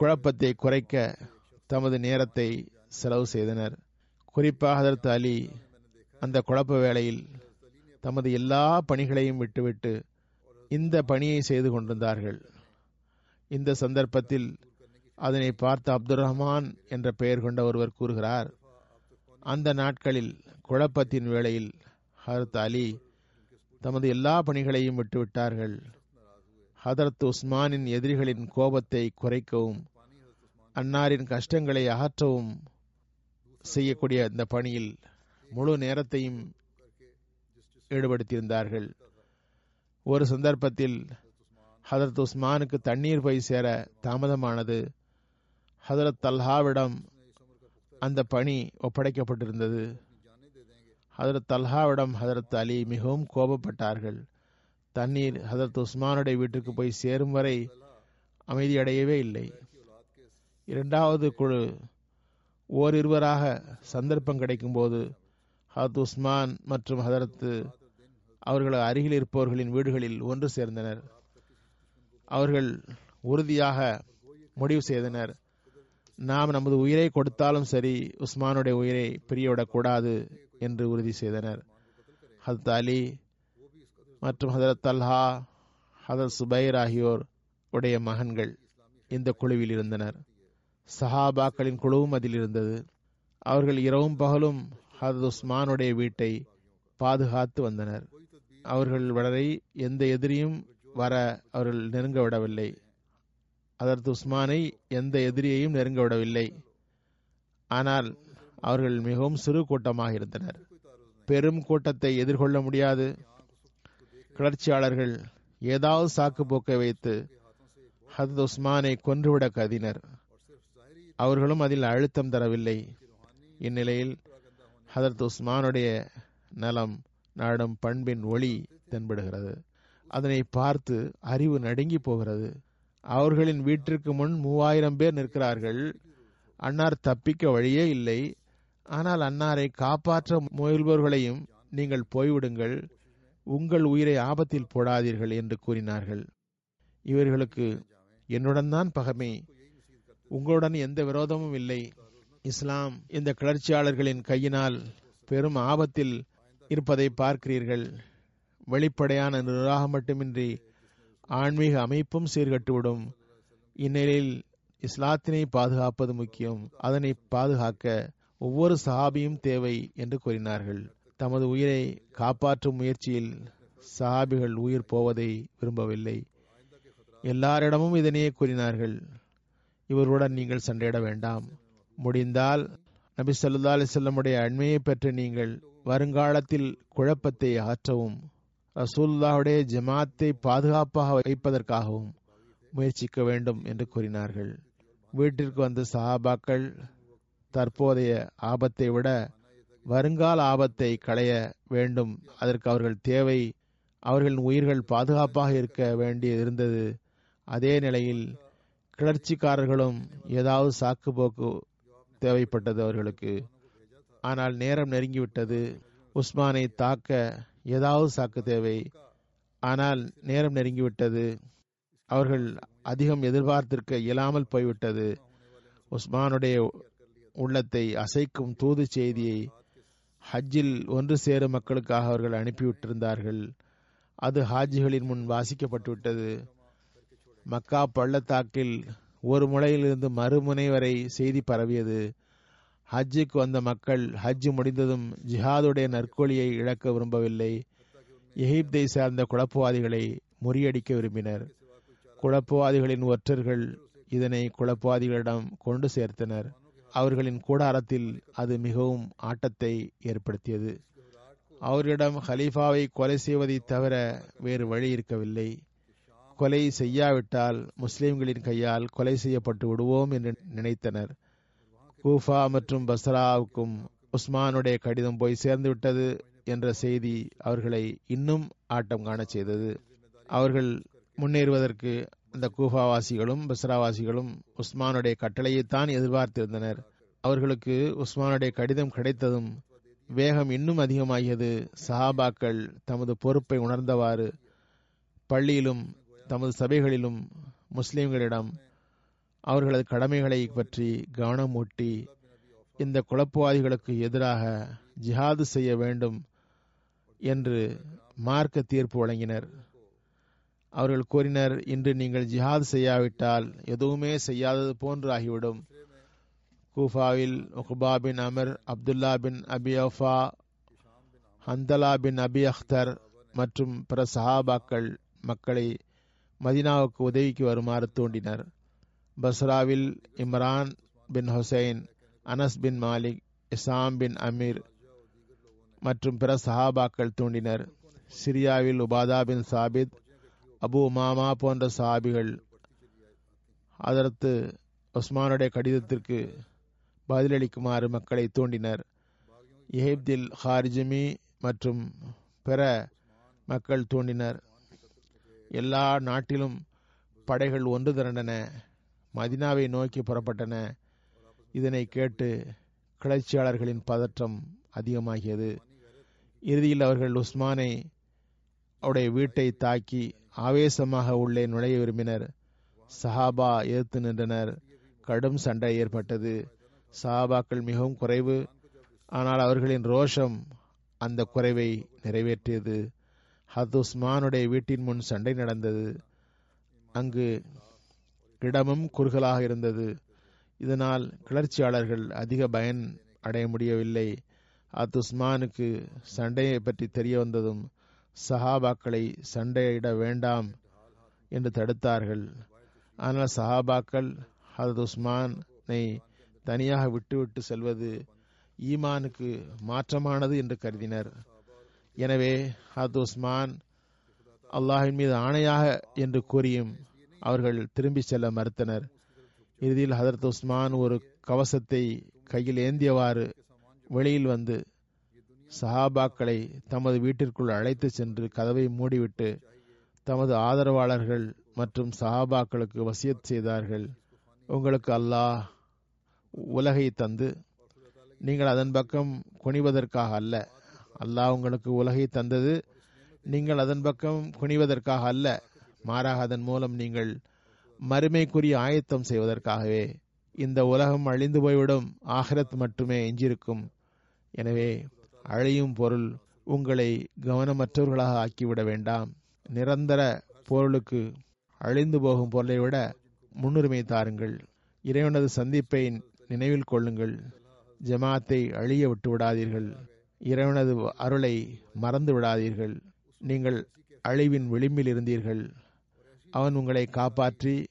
குழப்பத்தை குறைக்க தமது நேரத்தை செலவு செய்தனர். குறிப்பாக அதற்கு அலி அந்த குழப்ப வேளையில் தமது எல்லா பணிகளையும் விட்டுவிட்டு இந்த பணியை செய்து கொண்டிருந்தார்கள். இந்த சந்தர்ப்பத்தில் அதனை பார்த்த அப்துல் ரஹ்மான் என்ற பெயர் கொண்ட ஒருவர் கூறுகிறார் அந்த நாட்களில் குழப்பத்தின் வேளையில் ஹரத் அலி தமது எல்லா பணிகளையும் விட்டுவிட்டார்கள். ஹதரத் உஸ்மானின் எதிரிகளின் கோபத்தை குறைக்கவும் அன்னாரின் கஷ்டங்களை அகற்றவும் செய்யக்கூடிய இந்த பணியில் முழு நேரத்தையும் ஈடுபடுத்தியிருந்தார்கள். ஒரு சந்தர்ப்பத்தில் ஹதரத் உஸ்மானுக்கு தண்ணீர் போய் சேர தாமதமானது. ஹதரத் தல்ஹாவிடம் அந்த பணி ஒப்படைக்கப்பட்டிருந்தது. ஹதரத் தல்ஹாவிடம் ஹதரத் அலி மிகவும் கோபப்பட்டார்கள். தண்ணீர் ஹதரத் உஸ்மானுடைய வீட்டுக்கு போய் சேரும் வரை அமைதியடையவே இல்லை. இரண்டாவது குழு ஓரிருவராக சந்தர்ப்பம் கிடைக்கும்போது ஹதரத் உஸ்மான் மற்றும் ஹதரத்து அவர்கள் அருகில் இருப்பவர்களின் வீடுகளில் ஒன்று சேர்ந்தனர். அவர்கள் உறுதியாக முடிவு செய்தனர். நாம் நமது உயிரை கொடுத்தாலும் சரி உஸ்மானுடைய உயிரை பிரியவிடக்கூடாது என்று உறுதி செய்தனர். ஹத் அலி மற்றும் ஹதரத் அல்ஹா ஹதரத் சுபைர் ஆகியோர் உடைய மகன்கள் இந்த குழுவில் இருந்தனர். சஹாபாக்களின் குழுவும் அதில் இருந்தது. அவர்கள் இரவும் பகலும் ஹதரத் உஸ்மானுடைய வீட்டை பாதுகாத்து வந்தனர். அவர்கள் வளரை எந்த எதிரியும் வர அவர்கள் நெருங்க விடவில்லை. அதற்கு உஸ்மானை எந்த எதிரியையும் நெருங்க விடவில்லை. ஆனால் அவர்கள் மிகவும் சிறு கூட்டமாக இருந்தனர். பெரும் கூட்டத்தை எதிர்கொள்ள முடியாது. கிளர்ச்சியாளர்கள் ஏதாவது சாக்கு போக்கை வைத்து ஹதத் உஸ்மானை கொன்றுவிட கதினர். அவர்களும் அதில் அழுத்தம் தரவில்லை. இந்நிலையில் ஹதரத் உஸ்மானுடைய நலம் நாடும் பண்பின் ஒளி தென்படுகிறது. அதனை பார்த்து அறிவு நடுங்கி போகிறது. அவர்களின் வீட்டிற்கு முன் மூவாயிரம் பேர் நிற்கிறார்கள். அன்னார் தப்பிக்க வழியே இல்லை. ஆனால் அன்னாரை காப்பாற்ற முயல்பவர்களையும் நீங்கள் போய்விடுங்கள். உங்கள் உயிரை ஆபத்தில் போடாதீர்கள் என்று கூறினார்கள். இவர்களுக்கு என்னுடன் தான் பகமை. உங்களுடன் எந்த விரோதமும் இல்லை. இஸ்லாம் இந்த கிளர்ச்சியாளர்களின் கையினால் பெரும் ஆபத்தில் இருப்பதை பார்க்கிறீர்கள். வெளிப்படையான நிர்வாகம் மட்டுமின்றி ஆன்மீக அமைப்பும் சீர்கட்டுவிடும். இந்நிலையில் இஸ்லாத்தினை பாதுகாப்பது முக்கியம். அதனை பாதுகாக்க ஒவ்வொரு சஹாபியும் தேவை என்று கூறினார்கள். தமது உயிரை காப்பாற்றும் முயற்சியில் சஹாபிகள் உயிர் போவதை விரும்பவில்லை. எல்லாரிடமும் இதனையே கூறினார்கள். இவருடன் நீங்கள் சண்டையிட வேண்டாம். முடிந்தால் நபி சொல்லா அலிசல்லமுடைய அண்மையை பெற்று நீங்கள் வருங்காலத்தில் குழப்பத்தை அகற்றவும் ரசூல்லாவுடைய ஜமாத்தை பாதுகாப்பாக வைப்பதற்காகவும் முயற்சிக்க வேண்டும் என்று கூறினார்கள். வீட்டிற்கு வந்த சஹாபாக்கள் தற்போதைய ஆபத்தை விட வருங்கால ஆபத்தை களைய வேண்டும். அதற்கு அவர்கள் தேவை. அவர்களின் உயிர்கள் பாதுகாப்பாக இருக்க வேண்டியது இருந்தது. அதே நிலையில் கிளர்ச்சிக்காரர்களும் ஏதாவது சாக்கு போக்கு தேவைப்பட்டது அவர்களுக்கு. ஆனால் நேரம் நெருங்கிவிட்டது. உஸ்மானை தாக்க ஏதாவது சாக்கு தேவை. ஆனால் நேரம் நெருங்கிவிட்டது. அவர்கள் அதிகம் எதிர்பார்த்திருக்க இயலாமல் போய்விட்டது. உஸ்மானுடைய உள்ளத்தை அசைக்கும் தூது செய்தியை ஹஜ்ஜில் ஒன்று சேரும் மக்களுக்காக அவர்கள் அனுப்பிவிட்டிருந்தார்கள். அது ஹாஜிகளின் முன் வாசிக்கப்பட்டுவிட்டது. மக்கா பள்ளத்தாக்கில் ஒரு முனையிலிருந்து மறுமுனை வரை செய்தி பரவியது. ஹஜ்ஜுக்கு வந்த மக்கள் ஹஜ்ஜு முடிந்ததும் ஜிஹாதுடைய நற்கொலியை இழக்க விரும்பவில்லை. எகிப்தை சார்ந்த குழப்பவாதிகளை முறியடிக்க விரும்பினர். குழப்பவாதிகளின் ஒற்றர்கள் இதனை குழப்பவாதிகளிடம் கொண்டு சேர்த்தனர். அவர்களின் கூடாரத்தில் அது மிகவும் ஆட்டத்தை ஏற்படுத்தியது. அவர்களிடம் ஹலீஃபாவை கொலை செய்வதை தவிர வேறு வழி இருக்கவில்லை. கொலை செய்யாவிட்டால் முஸ்லிம்களின் கையால் கொலை செய்யப்பட்டு விடுவோம் என்று நினைத்தனர். கூஃபா மற்றும் பஸ்ராவுக்கும் உஸ்மானுடைய கடிதம் போய் சேர்ந்து விட்டது என்ற செய்தி அவர்களை இன்னும் ஆட்டம் காண செய்தது. அவர்கள் முன்னேறுவதற்கு அந்த கூஃபாவாசிகளும் பஸ்ராவாசிகளும் உஸ்மானுடைய கட்டளையைத்தான் எதிர்பார்த்திருந்தனர். அவர்களுக்கு உஸ்மானுடைய கடிதம் கிடைத்ததும் வேகம் இன்னும் அதிகமாகியது. சஹாபாக்கள் தமது பொறுப்பை உணர்ந்தவாறு பள்ளியிலும் தமது சபைகளிலும் முஸ்லிம்களிடம் அவர்களது கடமைகளை பற்றி கவனம் ஊட்டி இந்த குழப்பவாதிகளுக்கு எதிராக ஜிஹாது செய்ய வேண்டும் என்று மார்க்க தீர்ப்பு வழங்கினர். அவர்கள் கூறினர் இன்று நீங்கள் ஜிஹாத் செய்யாவிட்டால் எதுவுமே செய்யாதது போன்று ஆகிவிடும் கூஃபாவில் உக்பா பின் அமர் அப்துல்லா பின் அபி அஃபா ஹந்தலா பின் அபி அख्தர் மற்றும் பிற சஹாபாக்கள் மக்களை மதினாவுக்கு உதவிக்கு வருமாறு தூண்டினர். பஸ்ராவில் Imran bin Hussain Anas bin Malik Isam bin Amir மற்றும் பிற சஹாபாக்கள் தூண்டினர். சிரியாவில் உபாதா பின் சாபித் அபு மாமா போன்ற சாபிகள் அதற்கு உஸ்மானுடைய கடிதத்திற்கு பதிலளிக்குமாறு மக்களை தூண்டினர். எஹிப்தில் ஹாரிஜமி மற்றும் பிற மக்கள் தூண்டினர். எல்லா நாட்டிலும் படைகள் ஒன்று திரண்டன. மதினாவை நோக்கி புறப்பட்டன. இதனை கேட்டு கிளர்ச்சியாளர்களின் பதற்றம் அதிகமாகியது. இறுதியில் அவர்கள் உஸ்மானை அவருடைய வீட்டை தாக்கி ஆவேசமாக உள்ளே நுழைய விரும்பினர். சஹாபா எதிர்த்து நின்றனர். கடும் சண்டை ஏற்பட்டது. சஹாபாக்கள் மிகவும் குறைவு. ஆனால் அவர்களின் ரோஷம் அந்த குறைவை நிறைவேற்றியது. ஹத் உஸ்மானுடைய வீட்டின் முன் சண்டை நடந்தது. அங்கு இடமும் குறுகலாக இருந்தது. இதனால் கிளர்ச்சியாளர்கள் அதிக பயன் அடைய முடியவில்லை. அத் உஸ்மானுக்கு சண்டையை பற்றி தெரிய வந்ததும் சஹாபாக்களை சண்டையிட வேண்டாம் என்று தடுத்தார்கள். ஆனால் சஹாபாக்கள் ஹதத் உஸ்மானை தனியாக விட்டுவிட்டு செல்வது ஈமானுக்கு மாற்றமானது என்று கருதினர். எனவே ஹத் உஸ்மான் அல்லாஹின் மீது ஆணையாக என்று கூறியும் அவர்கள் திரும்பி செல்ல மறுத்தனர். இறுதியில் ஹதரத் உஸ்மான் ஒரு கவசத்தை கையில் ஏந்தியவாறு வெளியில் வந்து சஹாபாக்களை தமது வீட்டிற்குள் அழைத்து சென்று கதவை மூடிவிட்டு தமது ஆதரவாளர்கள் மற்றும் சஹாபாக்களுக்கு வசியத் செய்தார்கள். உங்களுக்கு அல்லாஹ் உலகை தந்து நீங்கள் அதன் பக்கம் குனிவதற்காக அல்ல. அல்லாஹ் உங்களுக்கு உலகை தந்தது நீங்கள் அதன் பக்கம் குனிவதற்காக அல்ல. மாறாக அதன் மூலம் நீங்கள் மறுமைக்குரிய ஆயத்தம் செய்வதற்காகவே இந்த உலகம் அழிந்து போய்விடும் ஆஹிரத் மட்டுமே எஞ்சிருக்கும் எனவே அழியும் பொருள் உங்களை கவனமற்றவர்களாக ஆக்கிவிட வேண்டாம். நிரந்தர பொருளுக்கு அழிந்து போகும் பொருளை விட முன்னுரிமை தாருங்கள். இறைவனது சந்திப்பை நினைவில் கொள்ளுங்கள். ஜமாத்தை அழிய விட்டு விடாதீர்கள். இறைவனது அருளை மறந்து விடாதீர்கள். நீங்கள் அழிவின் விளிம்பில் இருந்தீர்கள். அவன் உங்களை காப்பாற்றி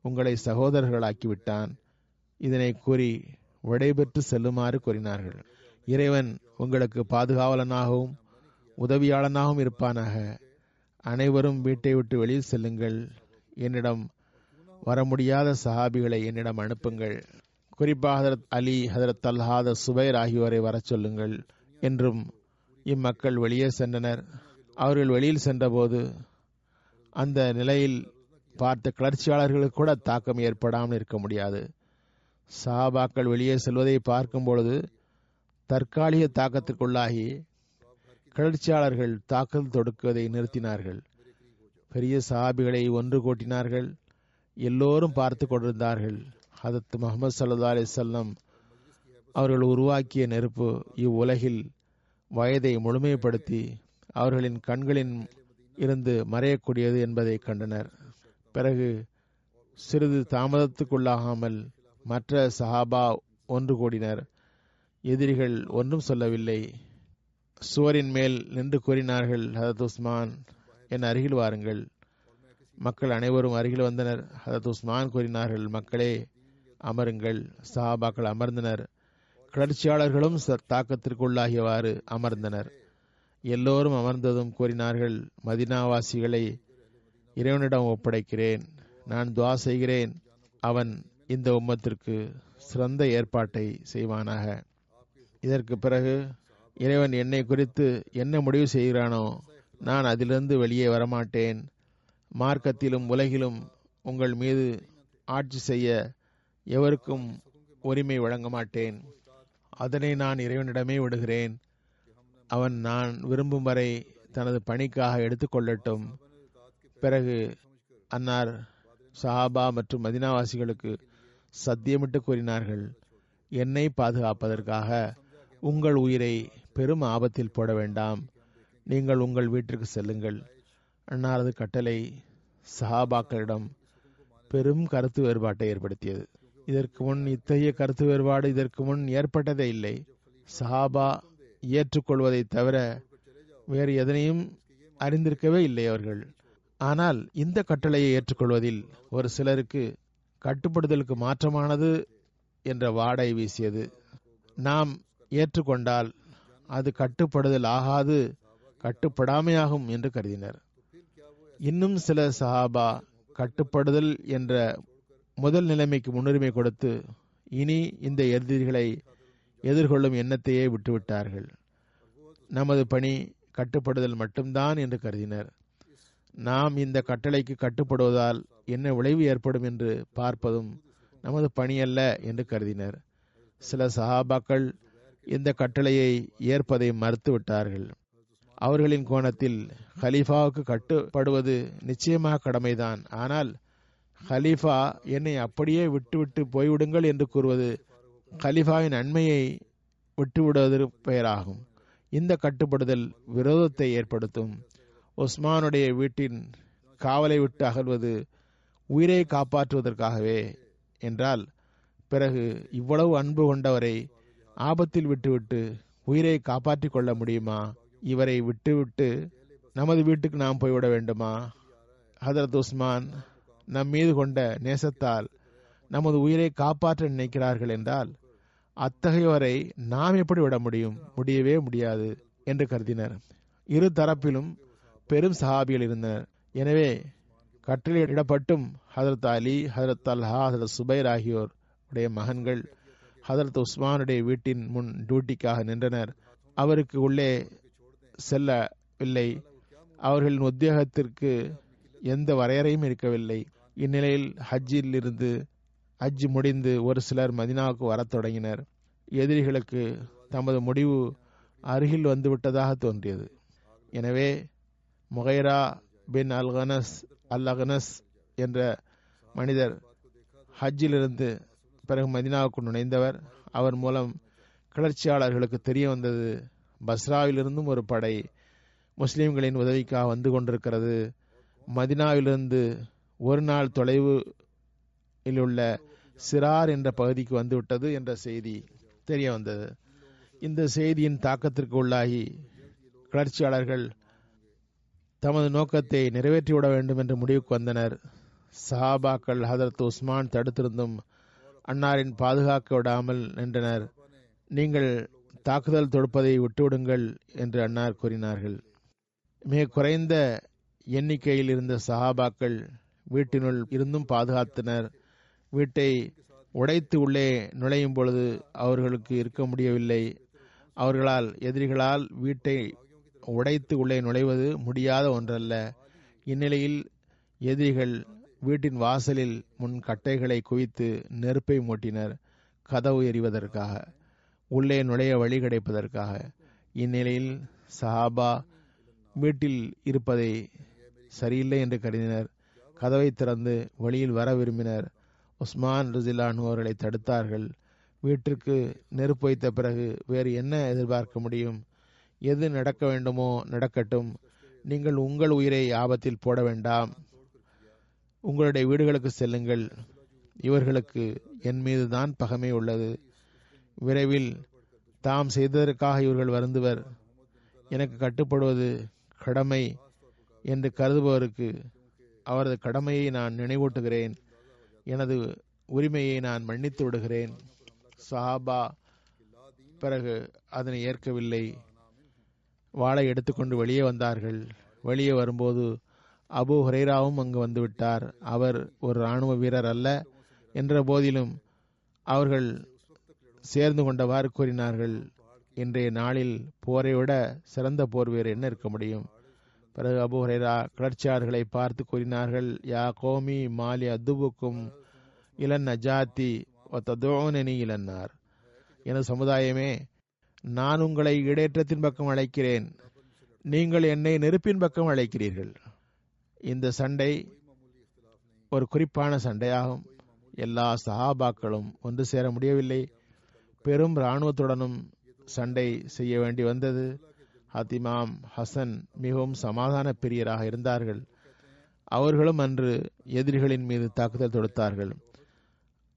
உங்களை சகோதரர்களாக்கிவிட்டான். இதனை கூறி விடைபெற்று செல்லுமாறு கூறினார்கள். இறைவன் உங்களுக்கு பாதுகாவலனாகவும் உதவியாளனாகவும் இருப்பானாக. அனைவரும் வீட்டை விட்டு வெளியில் செல்லுங்கள். என்னிடம் வர முடியாத சஹாபிகளை என்னிடம் அனுப்புங்கள். குறிப்பாக ஹதரத் அலி ஹதரத் அல்ஹாத சுபைர் ஆகியோரை வரச் சொல்லுங்கள் என்றும் இம்மக்கள் வெளியே சென்றனர். அவர்கள் வெளியில் சென்றபோது அந்த நிலையில் பார்த்த கிளர்ச்சியாளர்களுக்கு கூட தாக்கம் ஏற்படாமல் இருக்க முடியாது. சஹாபாக்கள் வெளியே செல்வதை பார்க்கும் பொழுது தற்காலிக தாக்கத்திற்குள்ளாகி கிளர்ச்சியாளர்கள் தாக்குதல் தொடுக்குவதை நிறுத்தினார்கள். பெரிய சஹாபிகளை ஒன்று கூட்டினார்கள். எல்லோரும் பார்த்து கொண்டிருந்தார்கள். ஹதத் முகமது சல்லா அலிசல்லம் அவர்கள் உருவாக்கிய நெருப்பு இவ்வுலகில் வயதை முழுமைப்படுத்தி அவர்களின் கண்களின் இருந்து மறையக்கூடியது என்பதை கண்டனர். பிறகு சிறிது தாமதத்துக்குள்ளாகாமல் மற்ற சஹாபா ஒன்று கூடினர். எதிரிகள் ஒன்றும் சொல்லவில்லை. சுவரின் மேல் நின்று கூறினார்கள் ஹதத் உஸ்மான் என் அருகில் வாருங்கள். மக்கள் அனைவரும் அருகில் வந்தனர். ஹதத் உஸ்மான் கூறினார்கள் மக்களே அமருங்கள். சஹாபாக்கள் அமர்ந்தனர். கிளர்ச்சியாளர்களும் தாக்கத்திற்குள்ளாகியவாறு அமர்ந்தனர். எல்லோரும் அமர்ந்ததும் கூறினார்கள் மதினாவாசிகளை இறைவனிடம் ஒப்படைக்கிறேன். நான் துவா செய்கிறேன். அவன் இந்த உம்மத்திற்கு சிறந்த ஏற்பாட்டை செய்வானாக. இதற்கு பிறகு இறைவன் என்னை குறித்து என்ன முடிவு செய்கிறானோ நான் அதிலிருந்து வெளியே வரமாட்டேன். மார்க்கத்திலும் உலகிலும் உங்கள் மீது ஆட்சி செய்ய எவருக்கும் உரிமை வழங்க மாட்டேன். அதனை நான் இறைவனிடமே விடுகிறேன். அவன் நான் விரும்பும் வரை தனது பணிக்காக எடுத்துக்கொள்ளட்டும் பிறகு அன்னார் சஹாபா மற்றும் மதினாவாசிகளுக்கு சத்தியமிட்டு கூறினார்கள். என்னை பாதுகாப்பதற்காக உங்கள் உயிரை பெரும் ஆபத்தில் போட வேண்டாம். நீங்கள் உங்கள் வீட்டிற்கு செல்லுங்கள். அன்னாரது கட்டளை சஹாபாக்களிடம் பெரும் கருத்து வேறுபாட்டை ஏற்படுத்தியது. இதற்கு முன் இத்தகைய கருத்து வேறுபாடு இதற்கு முன் ஏற்பட்டதே இல்லை. சஹாபா ஏற்றுக்கொள்வதை தவிர வேறு எதனையும் அறிந்திருக்கவே இல்லை அவர்கள். ஆனால் இந்த கட்டளையை ஏற்றுக்கொள்வதில் ஒரு சிலருக்கு கட்டுப்படுதலுக்கு மாற்றமானது என்ற வாடை வீசியது. நாம் ஏற்றுக்கொண்டால் அது கட்டுப்படுதல் ஆகாது கட்டுப்படாமையாகும் என்று கருதினர். இன்னும் சில சஹாபா கட்டுப்படுதல் என்ற முதல் நிலைமைக்கு முன்னுரிமை கொடுத்து இனி இந்த எதிரிகளை எதிர்கொள்ளும் எண்ணத்தையே விட்டுவிட்டார்கள். நமது பணி கட்டுப்படுதல் மட்டும்தான் என்று கருதினர். நாம் இந்த கட்டளைக்கு கட்டுப்படுவதால் என்ன விளைவு ஏற்படும் என்று பார்ப்பதும் நமது பணியல்ல என்று கருதினர். சில சஹாபாக்கள் இந்த கட்டளையை ஏற்பதை மறுத்துவிட்டார்கள். அவர்களின் கோணத்தில் ஹலீஃபாவுக்கு கட்டுப்படுவது நிச்சயமாக கடமைதான். ஆனால் ஹலீஃபா என்னை அப்படியே விட்டுவிட்டு போய்விடுங்கள் என்று கூறுவது ஹலீஃபாவின் நன்மையை விட்டுவிடுவது பெயராகும். இந்த கட்டுப்படுதல் விரோதத்தை ஏற்படுத்தும். உஸ்மானுடைய வீட்டின் காவலை விட்டு அகல்வது உயிரை காப்பாற்றுவதற்காகவே என்றால் பிறகு இவ்வளவு அன்பு கொண்டவரை ஆபத்தில் விட்டுவிட்டு உயிரை காப்பாற்றிக் கொள்ள முடியுமா? இவரை விட்டுவிட்டு நமது வீட்டுக்கு நாம் போய்விட வேண்டுமா? ஹதரத் உஸ்மான் நம் மீது கொண்ட நேசத்தால் நமது உயிரை காப்பாற்ற நினைக்கிறார்கள் என்றால் அத்தகையோரை நாம் எப்படி விட முடியும்? முடியவே முடியாது என்று கருதினர். இரு தரப்பிலும் பெரும் சஹாபிகள் இருந்தனர். எனவே கட்டளையிடப்பட்டும் ஹதரத் அலி ஹதரத் அல்ஹா ஹதரத் சுபைர் ஆகியோர் உடைய மகன்கள் ஹதரத் உஸ்மானுடைய வீட்டின் முன் டியூட்டிக்காக நின்றனர். அவருக்கு உள்ளே செல்லவில்லை. அவர்களின் உத்தியோகத்திற்கு எந்த வரையறையும் இருக்கவில்லை. இந்நிலையில் ஹஜ்ஜில் இருந்து ஹஜ் முடிந்து ஒரு சிலர் மதினாவுக்கு வரத் தொடங்கினர். எதிரிகளுக்கு தமது முடிவு அருகில் வந்துவிட்டதாக தோன்றியது. எனவே முகைரா பின் அல்கனஸ் அல் அகனஸ் என்ற மனிதர் ஹஜ்ஜிலிருந்து பிறகு மதினாவுக்கு நுழைந்தவர். அவர் மூலம் கிளர்ச்சியாளர்களுக்கு தெரிய வந்தது. பஸ்ராவிலிருந்தும் ஒரு படை முஸ்லிம்களின் உதவிக்காக வந்து கொண்டிருக்கிறது. மதினாவிலிருந்து ஒரு நாள் தொலைவு உள்ள சிறார் என்ற பகுதிக்கு வந்துவிட்டது என்ற செய்தி தெரிய வந்தது. இந்த செய்தியின் தாக்கத்திற்கு உள்ளாகி கிளர்ச்சியாளர்கள் தமது நோக்கத்தை நிறைவேற்றிவிட வேண்டும் என்று முடிவுக்கு வந்தனர். சஹாபாக்கள் ஹதரத் உஸ்மான் தடுத்திருந்தும் அன்னாரின் பாதுகாக்க விடாமல் நின்றனர். நீங்கள் தாக்குதல் தொடுப்பதை விட்டுவிடுங்கள் என்று அன்னார் கூறினார்கள். மிக குறைந்த எண்ணிக்கையில் இருந்த சஹாபாக்கள் வீட்டினுள் இருந்தும் பாதுகாத்தனர். வீட்டை உடைத்து உள்ளே நுழையும் பொழுது அவர்களுக்கு இருக்க முடியவில்லை. அவர்களால் எதிரிகளால் வீட்டை உடைத்து உள்ளே நுழைவது முடியாத ஒன்றல்ல. இந்நிலையில் எதிரிகள் வீட்டின் வாசலில் முன் கட்டைகளை குவித்து நெருப்பை மூட்டினர். கதவு எறிவதற்காக உள்ளே நுழைய வழி கிடைப்பதற்காக. இந்நிலையில் சஹாபா வீட்டில் இருப்பதை சரியில்லை என்று கருதினர். கதவை திறந்து வழியில் வர விரும்பினர். உஸ்மான் ருசிலானு அவர்களை தடுத்தார்கள். வீட்டிற்கு நெருப்பு வைத்த பிறகு வேறு என்ன எதிர்பார்க்க முடியும்? எது நடக்க வேண்டுமோ நடக்கட்டும். நீங்கள் உங்கள் உயிரை ஆபத்தில் போட வேண்டாம். உங்களுடைய வீடுகளுக்கு செல்லுங்கள். இவர்களுக்கு என் மீது தான் பகமை உள்ளது. விரைவில் தாம் செய்ததற்காக இவர்கள் வருந்துவர். எனக்கு கட்டுப்படுவது கடமை என்று கருதுபவருக்கு அவரது கடமையை நான் நினைவூட்டுகிறேன். எனது உரிமையை நான் மன்னித்து விடுகிறேன். சஹாபா பிறகு அதனை ஏற்கவில்லை. வாளை எடுத்துக்கொண்டு வெளியே வந்தார்கள். வெளியே வரும்போது அபு ஹுரேராவும் அங்கு வந்துவிட்டார். அவர் ஒரு இராணுவ வீரர் அல்ல என்ற போதிலும் அவர்கள் சேர்ந்து கொண்டவாறு கூறினார்கள். இன்றைய நாளில் போரை விட சிறந்த போர் வீரர் என்ன இருக்க முடியும்? பிறகு அபு ஹுரேரா கிளர்ச்சியாளர்களை பார்த்து கூறினார்கள் யா கோமி மாலி அதுபுக்கும் இளன் நஜாத்தி ஒத்ததோனி இளன்னார் எனது சமுதாயமே நான் உங்களை இடேற்றத்தின் பக்கம் அழைக்கிறேன். நீங்கள் என்னை நெருப்பின் பக்கம் அழைக்கிறீர்கள். இந்த சண்டை ஒரு குறிப்பான சண்டையாகும். எல்லா சஹாபாக்களும் ஒன்று சேர முடியவில்லை. பெரும் இராணுவத்துடனும் சண்டை செய்ய வேண்டி வந்தது. ஹத்திமாம் ஹசன் மிகவும் சமாதான பிரியராக இருந்தார்கள். அவர்களும் அன்று எதிரிகளின் மீது தாக்குதல் தொடுத்தார்கள்.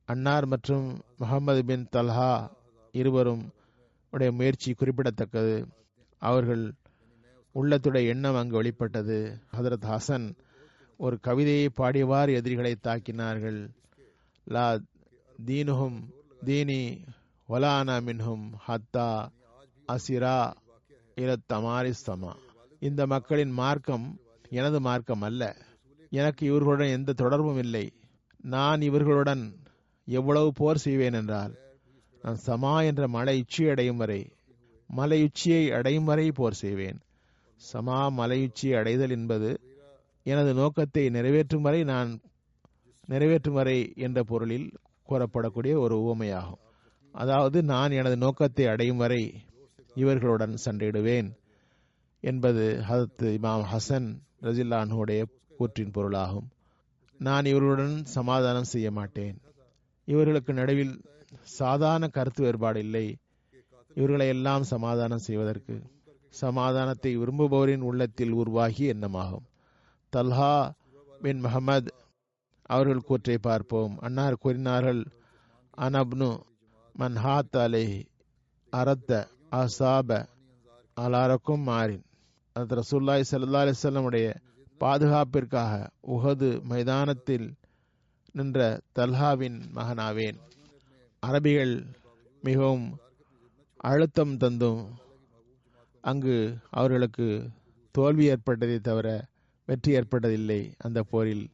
அன்னார் மற்றும் முகமது பின் தல்ஹா இருவரும் உடைய முயற்சி குறிப்பிடத்தக்கது. அவர்கள் உள்ளத்துடைய எண்ணம் அங்கு வெளிப்பட்டது. ஹதரத் ஹசன் ஒரு கவிதையை பாடியவாறு எதிரிகளை தாக்கினார்கள். லா தீனுஹும் தீனி வலானா மின்ஹும் ஹத்தா அசிரா இலத்தமாரிஸ்தமா இந்த மக்களின் மார்க்கம் எனது மார்க்கம் அல்ல. எனக்கு இவர்களுடன் எந்த தொடர்பும் இல்லை. நான் இவர்களுடன் எவ்வளவு போர் செய்வேன் என்றால் நான் சமா என்ற மலை உச்சியை அடையும் வரை மலை உச்சியை அடையும் வரை போர் செய்வேன். சமா மலையுச்சி அடைதல் என்பது எனது நோக்கத்தை நிறைவேற்றும் வரை நான் நிறைவேற்றும் வரை என்ற பொருளில் கூறப்படக்கூடிய ஒரு உவமையாகும். அதாவது நான் எனது நோக்கத்தை அடையும் வரை இவர்களுடன் சண்டையிடுவேன் என்பது ஹதத் இமாம் ஹசன் ரஜில்லானுடைய கூற்றின் பொருளாகும். நான் இவர்களுடன் சமாதானம் செய்ய மாட்டேன். இவர்களுக்கு நடுவில் சாதாரண கருத்து வேறுபாடு இல்லை. இவர்களை எல்லாம் சமாதானம் செய்வதற்கு சமாதானத்தை விரும்புபவரின் உள்ளத்தில் உருவாகிய எண்ணமாகும். தல்ஹா பின் முகமது அவர்கள் கூற்றை பார்ப்போம். அன்னார் கூறினார்கள் அனப்னு மன்ஹாத் அலை அரத்த அசாப அலாரக்கும் மாறின். அது ரசூல்லாய் சல்லா அலிசல்லமுடைய பாதுகாப்பிற்காக உகது மைதானத்தில் நின்ற தல்ஹாவின் மகனாவேன். அரபிகள் மிகவும் அழுத்தம் தந்தும் அங்கு அவர்களுக்கு தோல்வி ஏற்பட்டதை தவிர வெற்றி ஏற்பட்டதில்லை அந்த போரில்.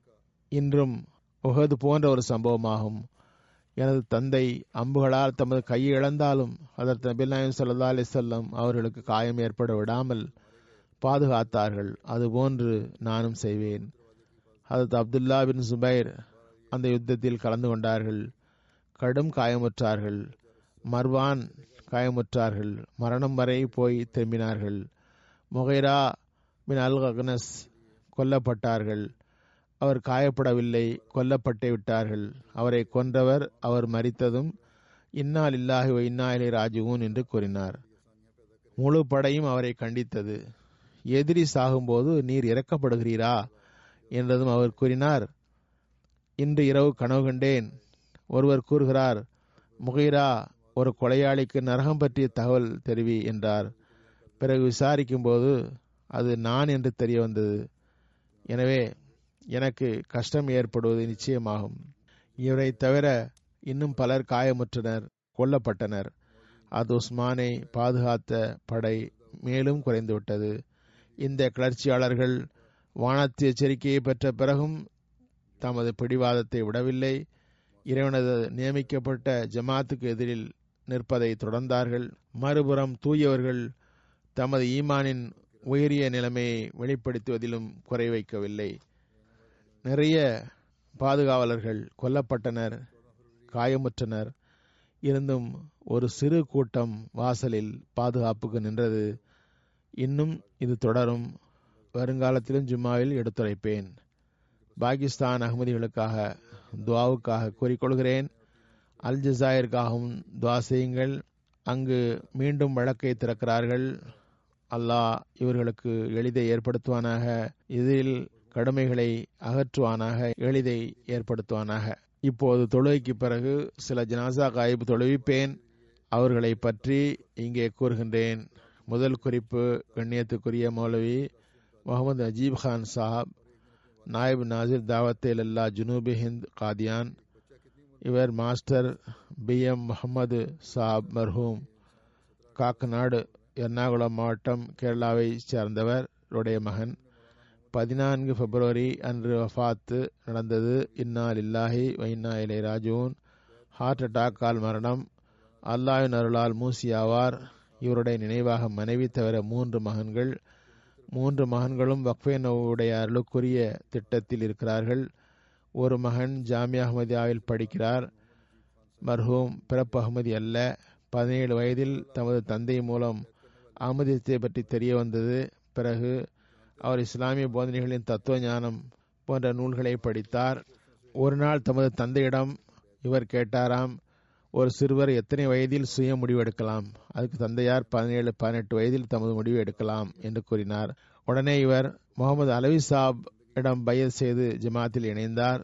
இன்றும் உகது போன்ற ஒரு சம்பவமாகும். எனது தந்தை அம்புகளால் தமது கையை இழந்தாலும் அதற்கு நபில் நாயம் சல்லா அலிசல்லம் அவர்களுக்கு காயம் ஏற்பட விடாமல் பாதுகாத்தார்கள். அதுபோன்று நானும் செய்வேன். அதற்கு அப்துல்லா பின் சுபைர் அந்த யுத்தத்தில் கலந்து கொண்டார்கள். கடும் காயமுற்றார்கள். மர்வான் காயமுற்றார்கள். மரணம் வரை போய் திரும்பினார்கள். முகைரா பின் அல் அக்னஸ் கொல்லப்பட்டார்கள். அவர் காயப்படவில்லை கொல்லப்பட்டே விட்டார்கள். அவரை கொன்றவர் அவர் மறித்ததும் இன்னால் இல்லாஹி இன்னாயிலே ராஜுவும் என்று கூறினார். முழு படையும் அவரை கண்டித்தது. எதிரி சாகும்போது நீர் இறக்கப்படுகிறீரா? என்றதும் அவர் கூறினார். இன்று இரவு கனவு கண்டேன். ஒருவர் கூறுகிறார் முகைரா ஒரு கொலையாளிக்கு நரகம் பற்றிய தகவல் தெரிவி என்றார். பிறகு விசாரிக்கும் போது அது நான் என்று தெரிய வந்தது. எனவே எனக்கு கஷ்டம் ஏற்படுவது நிச்சயமாகும். இவரை தவிர இன்னும் பலர் காயமுற்றனர் கொல்லப்பட்டனர். அது உஸ்மானை பாதுகாத்த படை மேலும் குறைந்துவிட்டது. இந்த கிளர்ச்சியாளர்கள் வானத்து எச்சரிக்கையை பெற்ற பிறகும் தமது பிடிவாதத்தை விடவில்லை. இறைவனது நியமிக்கப்பட்ட ஜமாத்துக்கு எதிரில் நிற்பதை தொடர்ந்தார்கள். மறுபுறம் தூயவர்கள் தமது ஈமானின் உயரிய நிலைமையை வெளிப்படுத்துவதிலும் குறை வைக்கவில்லை. நிறைய பாதுகாவலர்கள் கொல்லப்பட்டனர் காயமுற்றனர். இருந்தும் ஒரு சிறு கூட்டம் வாசலில் பாதுகாப்புக்கு நின்றது. இன்னும் இது தொடரும். வருங்காலத்திலும் ஜும்மாவில் எடுத்துரைப்பேன். பாகிஸ்தான் அகமதிகளுக்காக துவாவுக்காக கூறிக்கொள்கிறேன் அல் ஜசாயிற்காகவும் துவா செய்யுங்கள். அங்கு மீண்டும் வழக்கை திறக்கிறார்கள். அல்லாஹ் இவர்களுக்கு எளிதை ஏற்படுத்துவானாக. இதில் கடுமைகளை அகற்றுவானாக எளிதை ஏற்படுத்துவானாக. இப்போது தொழுகைக்கு பிறகு சில ஜனாசா காய்ப்பு தொழுவிப்பேன். அவர்களை பற்றி இங்கே கூறுகின்றேன். முதல் குறிப்பு கண்ணியத்துக்குரிய மௌலவி முகமது அஜீப் கான் சாஹப் நாயிப் நாசிர் தாவத்தேல் அல்லா ஜுனூபி ஹிந்த் காதியான் இவர் மாஸ்டர் பி எம் முகமது சாப் மர்ஹூம் காக்கநாடு எர்ணாகுளம் மாவட்டம் கேரளாவை சேர்ந்தவர். உடைய மகன் பதினான்கு பிப்ரவரி அன்று வஃபாத்து நடந்தது. இன்னா இல்லாஹி வைனா இலை ராஜூன். ஹார்ட் அட்டாக்கால் மரணம். அல்லாஹின் அருளால் மூசியாவார். இவருடைய நினைவாக மனைவி தவிர மூன்று மகன்கள். மூன்று மகன்களும் வக்ஃபே நோவுடைய அருளுக்குரிய திட்டத்தில் இருக்கிறார்கள். ஒரு மகன் ஜாமியா அஹமதியாவில் படிக்கிறார். மர்ஹூம் பிறப்பு அகமதி அல்ல. பதினேழு வயதில் தமது தந்தை மூலம் அகமதியத்தை பற்றி தெரிய வந்தது. பிறகு அவர் இஸ்லாமிய போதனைகளின் தத்துவ ஞானம் போன்ற நூல்களை படித்தார். ஒரு நாள் தமது தந்தையிடம் இவர் கேட்டாராம் ஒரு சிறுவர் எத்தனை வயதில் சுய முடிவு எடுக்கலாம்? அதுக்கு தந்தையார் பதினேழு பதினெட்டு வயதில் தமது முடிவு எடுக்கலாம் என்று கூறினார். உடனே இவர் முகமது அலவி சாப் இடம் பையத் செய்து ஜமாத்தில் இணைந்தார்.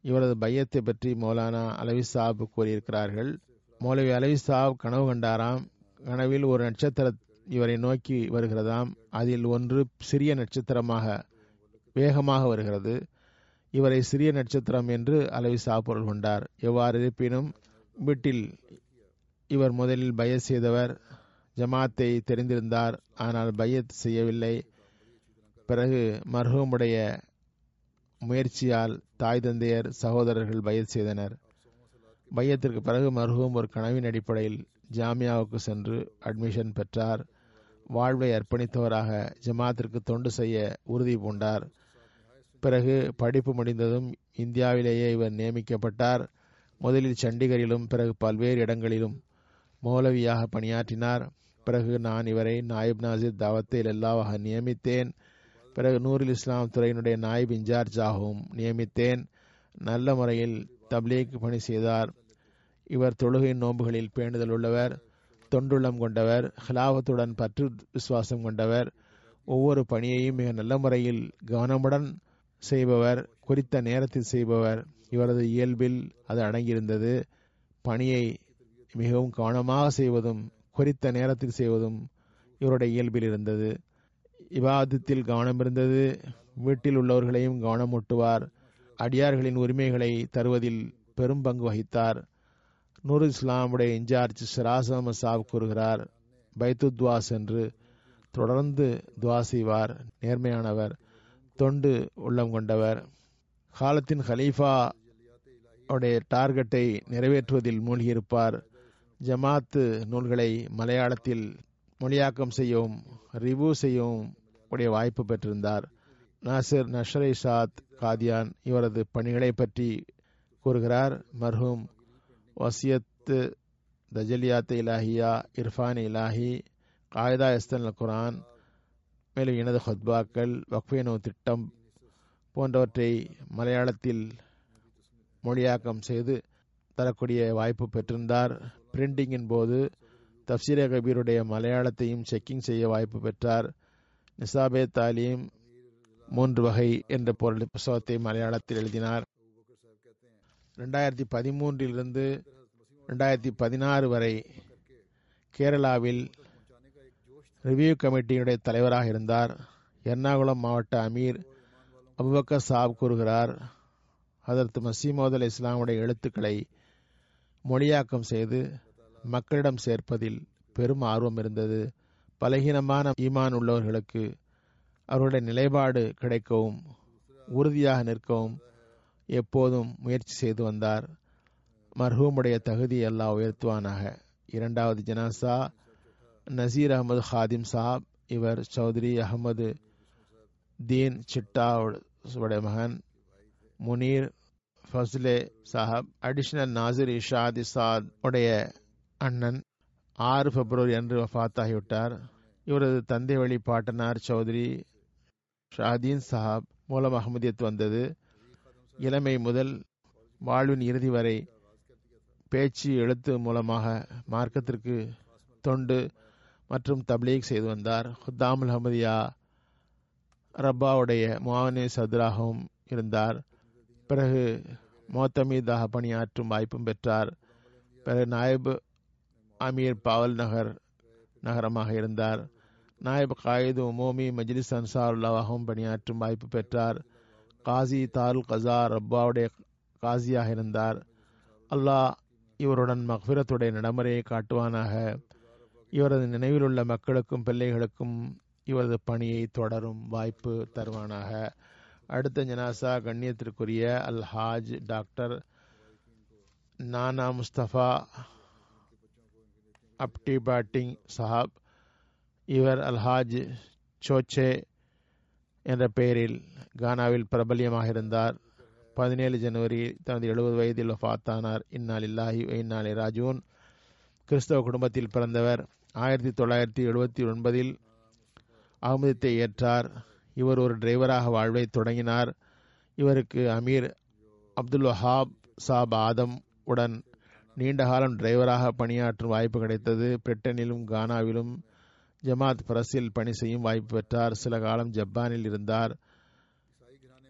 இவரது பையத்தை பற்றி மௌலானா அலவி சாப் கூறியிருக்கிறார்கள். மௌலவி அலவி சாப் கனவு கண்டாராம். கனவில் ஒரு நட்சத்திர இவரை நோக்கி வருகிறதாம். அதில் ஒன்று சிறிய நட்சத்திரமாக வேகமாக வருகிறது. இவரை சிறிய நட்சத்திரம் என்று அலவி சாப் பொருள் கொண்டார். எவ்வாறு இருப்பினும் வீட்டில் இவர் முதலில் பையத் செய்தவர். ஜமாத்தை தெரிந்திருந்தார். ஆனால் பையத் செய்யவில்லை. பிறகு மர்ஹூமுடைய முயற்சியால் தாய் தந்தையர் சகோதரர்கள் பையத் செய்தனர். பையத்திற்கு பிறகு மர்ஹூம் ஒரு கனவின் அடிப்படையில் ஜாமியாவுக்கு சென்று அட்மிஷன் பெற்றார். வாழ்வை அர்ப்பணித்தவராக ஜமாத்திற்கு தொண்டு செய்ய உறுதி பூண்டார். பிறகு படிப்பு முடிந்ததும் இந்தியாவிலேயே இவர் நியமிக்கப்பட்டார். முதலில் சண்டிகரிலும் பிறகு பல்வேறு இடங்களிலும் மௌலவியாக பணியாற்றினார். பிறகு நான் இவரை நாயிப் நாசிர் தாவத்தில் எல்லாவாக நியமித்தேன். பிறகு நூருல் இஸ்லாம் துறையினுடைய நாயிப் இன்சார்ஜாகவும் நியமித்தேன். நல்ல முறையில் தப்லீக் பணி செய்தார். இவர் தொழுகையின் நோன்புகளில் பேணுதல் உள்ளவர் தொண்டுள்ளம் கொண்டவர் ஹிலாபத்துடன் பற்று விசுவாசம் கொண்டவர் ஒவ்வொரு பணியையும் மிக நல்ல முறையில் கவனமுடன் செய்பவர் குறித்த நேரத்தில் செய்பவர். இவரது இயல்பில் அது அடங்கியிருந்தது. பணியை மிகவும் கவனமாக செய்வதும் குறித்த நேரத்தில் செய்வதும் இவருடைய இயல்பில் இருந்தது. இவாதத்தில் கவனமிருந்தது. வீட்டில் உள்ளவர்களையும் கவனமூட்டுவார். அடியார்களின் உரிமைகளை தருவதில் பெரும் பங்கு வகித்தார். நூறு இஸ்லாமுடைய இன்சார்ஜ் சிராஸ் சாப் கூறுகிறார் பைத்து துவா சென்று தொடர்ந்து துவா செய்வார் நேர்மையானவர் தொண்டு உள்ளம் கொண்டவர். காலத்தின் ஹலீஃபா உடைய டார்கெட்டை நிறைவேற்றுவதில் மூழ்கியிருப்பார். ஜமாத்து நூல்களை மலையாளத்தில் மொழியாக்கம் செய்யவும் ரிவ்யூ செய்யவும் உடைய வாய்ப்பு பெற்றிருந்தார். நாசிர் நஷ்ரை சாத் காதியான் இவரது பணிகளை பற்றி கூறுகிறார். மர்ஹூம் வசியத்து தஜலியாத் இலாஹியா இர்ஃபான் இலாஹி காயதா இஸ்தன் குரான் மேலும் எனது ஹொத்பாக்கள் வக்வேனோ திட்டம் போன்றவற்றை மலையாளத்தில் மொழியாக்கம் செய்து தரக்கூடிய வாய்ப்பு பெற்றிருந்தார். பிரிண்டிங்கின் போது தப்சீர கபீருடைய மலையாளத்தையும் செக்கிங் செய்ய வாய்ப்பு பெற்றார். நிசாபே தாலீம் மூன்று வகை என்ற பொருள் புஸ்தகத்தை மலையாளத்தில் எழுதினார். ரெண்டாயிரத்தி பதிமூன்றிலிருந்து ரெண்டாயிரத்தி பதினாறு வரை கேரளாவில் ரிவ்யூ கமிட்டியினுடைய தலைவராக இருந்தார். எர்ணாகுளம் மாவட்ட அமீர் அபுபக்கர் சாப் கூறுகிறார் அதற்கு மசீமோத் அலி இஸ்லாமுடைய எழுத்துக்களை மொழியாக்கம் செய்து மக்களிடம் சேர்ப்பதில் பெரும் ஆர்வம் இருந்தது. பலகீனமான ஈமான் உள்ளவர்களுக்கு அவருடைய நிலைப்பாடு கிடைக்கவும் உறுதியாக நிற்கவும் எப்போதும் முயற்சி செய்து வந்தார். மர்ஹூமுடைய தகுதி எல்லாம் உயர்த்துவானாக. இரண்டாவது ஜனாசா நசீர் அகமது ஹாதிம் சாப் இவர் சௌத்ரி அகமது தீன் சிட்டாவுடைய மகன். முனீர் ஃபஸ்லே சாஹப் அடிஷனல் நாசிர் இஷாத் இசாத் உடைய அண்ணன். ஆறு பிப்ரவரி அன்று வஃத்தாகிவிட்டார். இவரது தந்தை வழி பாட்டனார் சௌத்ரி ஷாதீன் சாஹாப் மூலம் அகமதியத் வந்தது. இளமை முதல் வாழ்வின் இறுதி வரை பேச்சு எழுத்து மூலமாக மார்க்கத்திற்கு தொண்டு மற்றும் தப்லீக் செய்து வந்தார். ஹுத்தாமுல் அஹமதியா ரப்பாவுடைய முவானி சதுராகவும் இருந்தார். பிறகு மோத்தமீதாக பணியாற்றும் வாய்ப்பும் பெற்றார். பிறகு நாயபு அமீர் பாவல் நகர் நகரமாக இருந்தார். நாயப் காயிது உமோமி மஜ்லிஸ் அன்சாருல்லாவாகவும் பணியாற்றும் வாய்ப்பு பெற்றார். காசி தால் கசா ரப்பாவுடைய காசியாக இருந்தார். அல்லாஹ் இவருடன் மக்ஃபிரத்துடைய நடைமுறையை காட்டுவானாக. இவரது நினைவில் உள்ள மக்களுக்கும் பிள்ளைகளுக்கும் இவரது பணியை தொடரும் வாய்ப்பு தருவானாக. அடுத்த ஜனாசா கண்ணியத்திற்குரிய அல் ஹாஜ் டாக்டர் நானா முஸ்தபா அப்டி பாட்டிங் சஹாப் இவர் அல்ஹாஜ் சோச்சே என்ற பெயரில் கானாவில் பிரபல்யமாக இருந்தார். பதினேழு ஜனவரி தனது எழுபது வயதில் ஃபாத்தானார் இந்நாள் இல்லாஹி இந்நாளை ராஜூன். கிறிஸ்தவ குடும்பத்தில் பிறந்தவர். ஆயிரத்தி தொள்ளாயிரத்தி எழுபத்தி ஒன்பதில் அகமதத்தை ஏற்றார். இவர் ஒரு டிரைவராக வாழ்வை தொடங்கினார். இவருக்கு அமீர் அப்துல் வஹாப் சாப் ஆதம் உடன் நீண்ட காலம் டிரைவராக பணியாற்றும் வாய்ப்பு கிடைத்தது. பிரிட்டனிலும் கானாவிலும் ஜமாத் பிரஸில் பணி செய்யும் வாய்ப்பு பெற்றார். சில காலம் ஜப்பானில் இருந்தார்.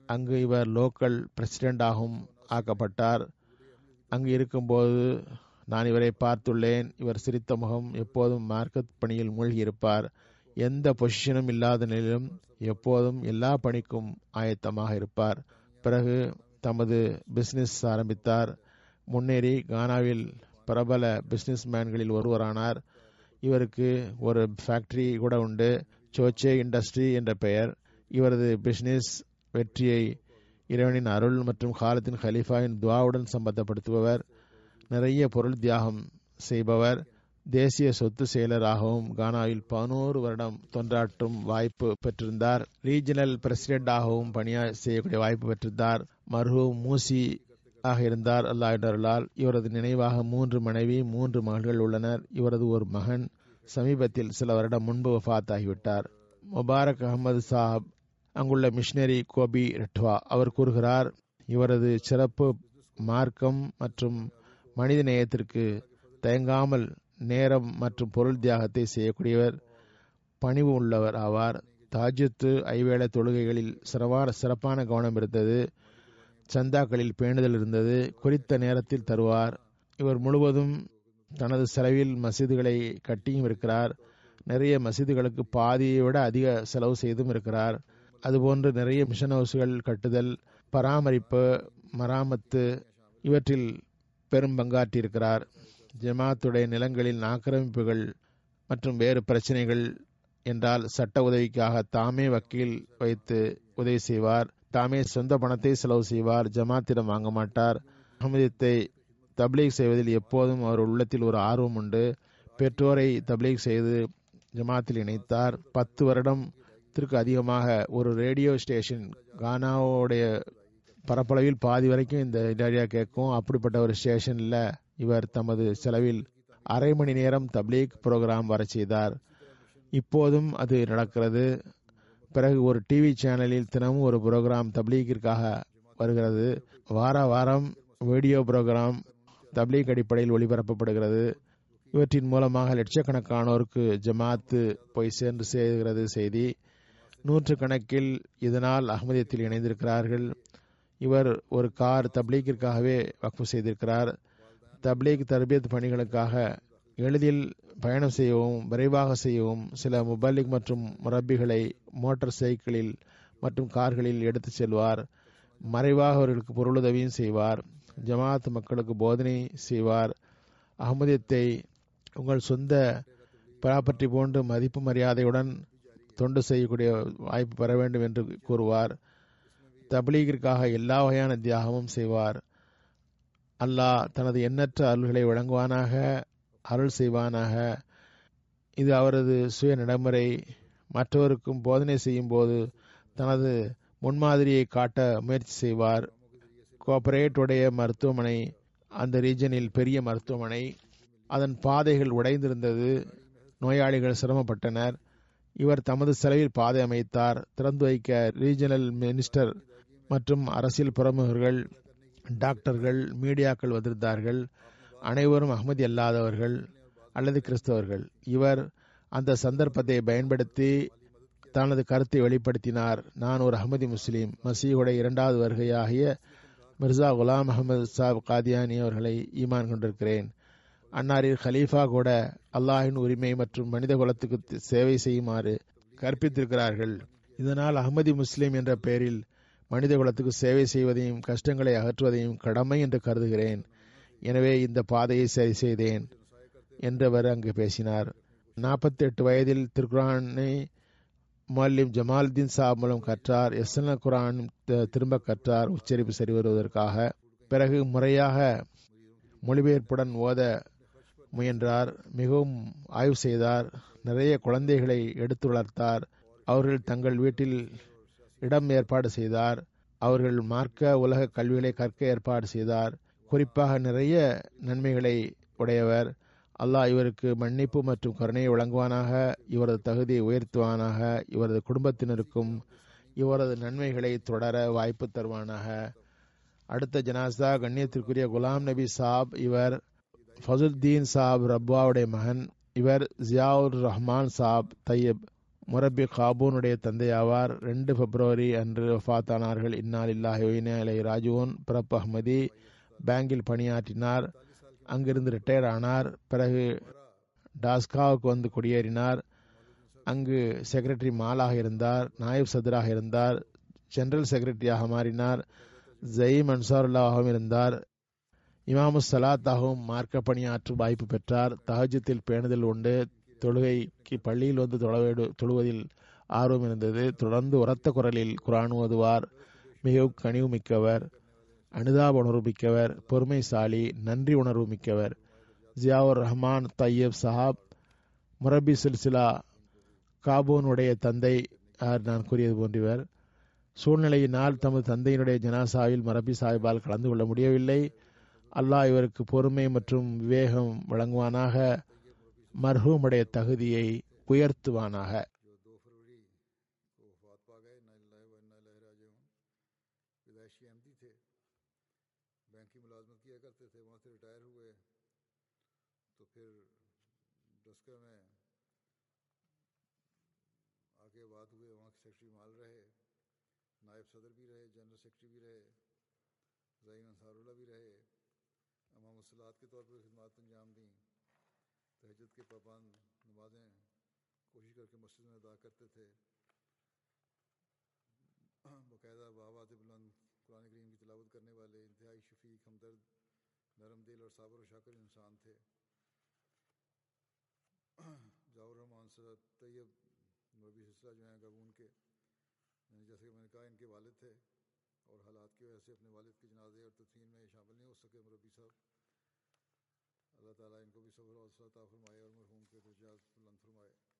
அங்கு இவர் லோக்கல் பிரசிடெண்டாகவும் ஆக்கப்பட்டார். அங்கு இருக்கும்போது நான் இவரை பார்த்துள்ளேன். இவர் சிரித்த முகம் எப்போதும் மார்க்கத் பணியில் மூழ்கியிருப்பார். எந்த பொசிஷனும் இல்லாத நிலையிலும் எப்போதும் எல்லா பணிக்கும் ஆயத்தமாக இருப்பார். பிறகு தமது பிசினஸ் ஆரம்பித்தார். முன்னேறி கானாவில் பிரபல பிஸ்னஸ்மேன்களில் ஒருவரானார். இவருக்கு ஒரு ஃபேக்டரி கூட உண்டு. சோச்சே இண்டஸ்ட்ரி என்ற பெயர். இவரது பிசினஸ் வெற்றியை இறைவனின் அருள் மற்றும் காலத்தின் ஹலீஃபாவின் துவாவுடன் சம்பந்தப்படுத்துபவர். நிறைய பொருள் தியாகம் செய்பவர். தேசிய சொத்து செயலராகவும் கானாவில் பதினோரு வருடம் தொண்டாற்றும் வாய்ப்பு பெற்றிருந்தார். ரீஜனல் பிரசிடென்டாகவும் பணியா செய்யக்கூடிய வாய்ப்பு பெற்றிருந்தார். மர்ஹூம் மூசி ஆக இருந்தார். அல்லாஹ் இவரது நினைவாக மூன்று மனைவி மூன்று மகள்கள் உள்ளனர். இவரது ஒரு மகன் சமீபத்தில் சில வருடம் முன்பு வஃத் ஆகிவிட்டார் முபாரக் அகமது சாப் அங்குள்ள மிஷினரி கோபி ரெட்வா அவர் கூறுகிறார் இவரது சிறப்பு மார்க்கம் மற்றும் மனித நேயத்திற்கு தயங்காமல் நேரம் மற்றும் பொருள் தியாகத்தை செய்யக்கூடியவர் பணிவு உள்ளவர் ஆவார். தாஜத்து ஐவேளை தொழுகைகளில் சிறவான சிறப்பான கவனம் இருந்தது. சந்தாக்களில் பேணுதல் இருந்தது. குறித்த நேரத்தில் தருவார். இவர் முழுவதும் தனது செலவில் மசீதுகளை கட்டியும் இருக்கிறார். நிறைய மசீதுகளுக்கு பாதியை விட அதிக செலவு செய்தும் இருக்கிறார். அதுபோன்று நிறைய மிஷன் ஹவுஸ்கள் கட்டுதல் பராமரிப்பு மராமத்து இவற்றில் பெரும் பங்காற்றியிருக்கிறார். ஜமாத்துடைய நிலங்களில் ஆக்கிரமிப்புகள் மற்றும் வேறு பிரச்சனைகள் என்றால் சட்ட உதவிக்காக தாமே வக்கீல் வைத்து உதவி செய்வார். தாமே சொந்த பணத்தை செலவு செய்வார் ஜமாத்திடம் வாங்க மாட்டார். அகமதியத்தை தப்லீக் செய்வதில் எப்போதும் அவர் உள்ளத்தில் ஒரு ஆர்வம் உண்டு. பெற்றோரை தப்லீக் செய்து ஜமாத்தில் இணைத்தார். பத்து வருடத்திற்கு அதிகமாக ஒரு ரேடியோ ஸ்டேஷன் கானாவுடைய பரப்பளவில் பாதி வரைக்கும் இந்த ரேடியா கேட்கும். அப்படிப்பட்ட ஒரு ஸ்டேஷனில் இவர் தமது செலவில் அரை மணி நேரம் தப்லீக் புரோகிராம் வர செய்தார். இப்போதும் அது நடக்கிறது. பிறகு ஒரு டிவி சேனலில் தினமும் ஒரு ப்ரோக்ராம் தப்லீக்கிற்காக வருகிறது. வார வாரம் வீடியோ ப்ரோக்ராம் தப்லீக் அடிப்படையில் ஒளிபரப்பப்படுகிறது. இவற்றின் மூலமாக லட்சக்கணக்கானோருக்கு ஜமாத்து போய் சேர்ந்து சேர்கிறது செய்தி. நூற்று கணக்கில் இதனால் அகமதியத்தில் இணைந்திருக்கிறார்கள். இவர் ஒரு கார் தப்லீக்கிற்காகவே வக்ஃபு செய்திருக்கிறார். தப்லீக் தர்பியத் பணிகளுக்காக எளிதில் பயணம் செய்யவும் விரைவாக செய்யவும் சில முபல்லிக் மற்றும் முரப்பிகளை மோட்டார் சைக்கிளில் மற்றும் கார்களில் எடுத்துச் செல்வார். மறைவாக அவர்களுக்கு பொருளுதவியும் செய்வார். ஜமாத் மக்களுக்கு போதனை செய்வார். அகமதியத்தை உங்கள் சொந்த ப்ராப்பர்ட்டி போன்று மதிப்பு மரியாதையுடன் தொண்டு செய்யக்கூடிய வாய்ப்பு பெற வேண்டும் என்று கூறுவார். தபிலீகிற்காக எல்லா வகையான தியாகமும் செய்வார். அல்லாஹ் தனது எண்ணற்ற அருள்களை வழங்குவானாக. அருள் செய்வானாக. இது அவரது சுய நடைமுறை. மற்றவருக்கும் போதனை செய்யும் போது தனது முன்மாதிரியை காட்ட முயற்சி செய்வார். கோஆபரேட் மருத்துவமனை அந்த ரீஜனில் பெரிய மருத்துவமனை. அதன் பாதைகள் உடைந்திருந்தது. நோயாளிகள் சிரமப்பட்டனர். இவர் தமது செலவில் பாதை அமைத்தார். திறந்து வைக்க ரீஜனல் மினிஸ்டர் மற்றும் அரசியல் பிரமுகர்கள் டாக்டர்கள் மீடியாக்கள் வந்திருந்தார்கள். அனைவரும் அகமதி அல்லாதவர்கள் அல்லது கிறிஸ்தவர்கள். இவர் அந்த சந்தர்ப்பத்தை பயன்படுத்தி தனது கருத்தை வெளிப்படுத்தினார். நான் ஒரு அகமதி முஸ்லீம். மசீகுடைய இரண்டாவது வருகையாகிய மிர்சா குலாம் அகமது சாப் காதியானி அவர்களை ஈமான் கொண்டிருக்கிறேன். அன்னாரில் ஹலீஃபா கூட அல்லாஹின் உரிமை மற்றும் மனித குலத்துக்கு சேவை செய்யுமாறு கற்பித்திருக்கிறார்கள். இதனால் அகமதி முஸ்லீம் என்ற பெயரில் மனித குலத்துக்கு சேவை செய்வதையும் கஷ்டங்களை அகற்றுவதையும் கடமை என்று கருதுகிறேன். எனவே இந்த பாதையை சரி செய்தேன் என்றவர் அங்கு பேசினார். நாற்பத்தி எட்டு வயதில் திருக்குரானை மல்லிம் ஜமாலுதீன் சாப் மூலம் கற்றார். எஸ்என குரான் திரும்ப கற்றார். உச்சரிப்பு சரி வருவதற்காக. பிறகு முறையாக மொழிபெயர்ப்புடன் ஓத முயன்றார். மிகவும் ஆய்வு செய்தார். நிறைய குழந்தைகளை எடுத்து வளர்த்தார். அவர்கள் தங்கள் வீட்டில் இடம் ஏற்பாடு செய்தார். அவர்கள் மார்க்க உலக கல்விகளை கற்க ஏற்பாடு செய்தார். குறிப்பாக நிறைய நன்மைகளை உடையவர். அல்லாஹ் இவருக்கு மன்னிப்பு மற்றும் கருணையை வழங்குவானாக இவரது தகுதியை உயர்த்துவானாக இவரது குடும்பத்தினருக்கும் இவரது நன்மைகளை தொடர வாய்ப்பு தருவானாக. அடுத்த ஜனாசா கண்ணியத்திற்குரிய குலாம் நபி சாப் இவர் ஃபசுல்தீன் சாப் ரப்வாவுடைய மகன் இவர் ஜியாவுர் ரஹ்மான் சாப் தையப் முரபி காபூனுடைய தந்தையாவார். ரெண்டு பிப்ரவரி அன்று வஃத்தானார்கள். இன்னால் இல்லாஹ் இலை ராஜுவன் பிரப் அஹ்மதி. பேங்கில் பணியாற்றினார். அங்கிருந்து ரிட்டையர் ஆனார். பிறகு டாஸ்காவுக்கு வந்து குடியேறினார். அங்கு செக்ரட்டரி மாலாக இருந்தார். நாயப் சதுராக இருந்தார். ஜெனரல் செக்ரட்டரியாக மாறினார். ஜயீம் அன்சாருல்லாகவும் இருந்தார். இமாமு சலாத்தாகவும் மார்க்க பணியாற்றும் வாய்ப்பு பெற்றார். தஹஜத்தில் பேணுதல் உண்டு. தொழுகைக்கு பள்ளியில் வந்து தொழவேடு தொழுவதில் ஆர்வம் இருந்தது. தொடர்ந்து உரத்த குரலில் குரான் ஓதுவார். மிகவும் கனிவு மிக்கவர் அனுதாப உணர்வு மிக்கவர் பொறுமைசாலி நன்றி உணர்வு மிக்கவர் ஜியாவுர் ரஹ்மான் தையப் சஹாப் முரபி சில்சிலா காபூனுடைய தந்தை நான் கூறியது போன்றவர். சூழ்நிலையினால் தமது தந்தையினுடைய ஜனாசாவில் மரபி சாஹிபால் கலந்து கொள்ள முடியவில்லை. அல்லாஹ் இவருக்கு பொறுமை மற்றும் விவேகம் வழங்குவானாக மர்ஹூமுடைய தகுதியை உயர்த்துவானாக. अल्लाह ताला इनको भी सब्र और फरमाए और मरहूम के दर्जात बुलंद फरमाए।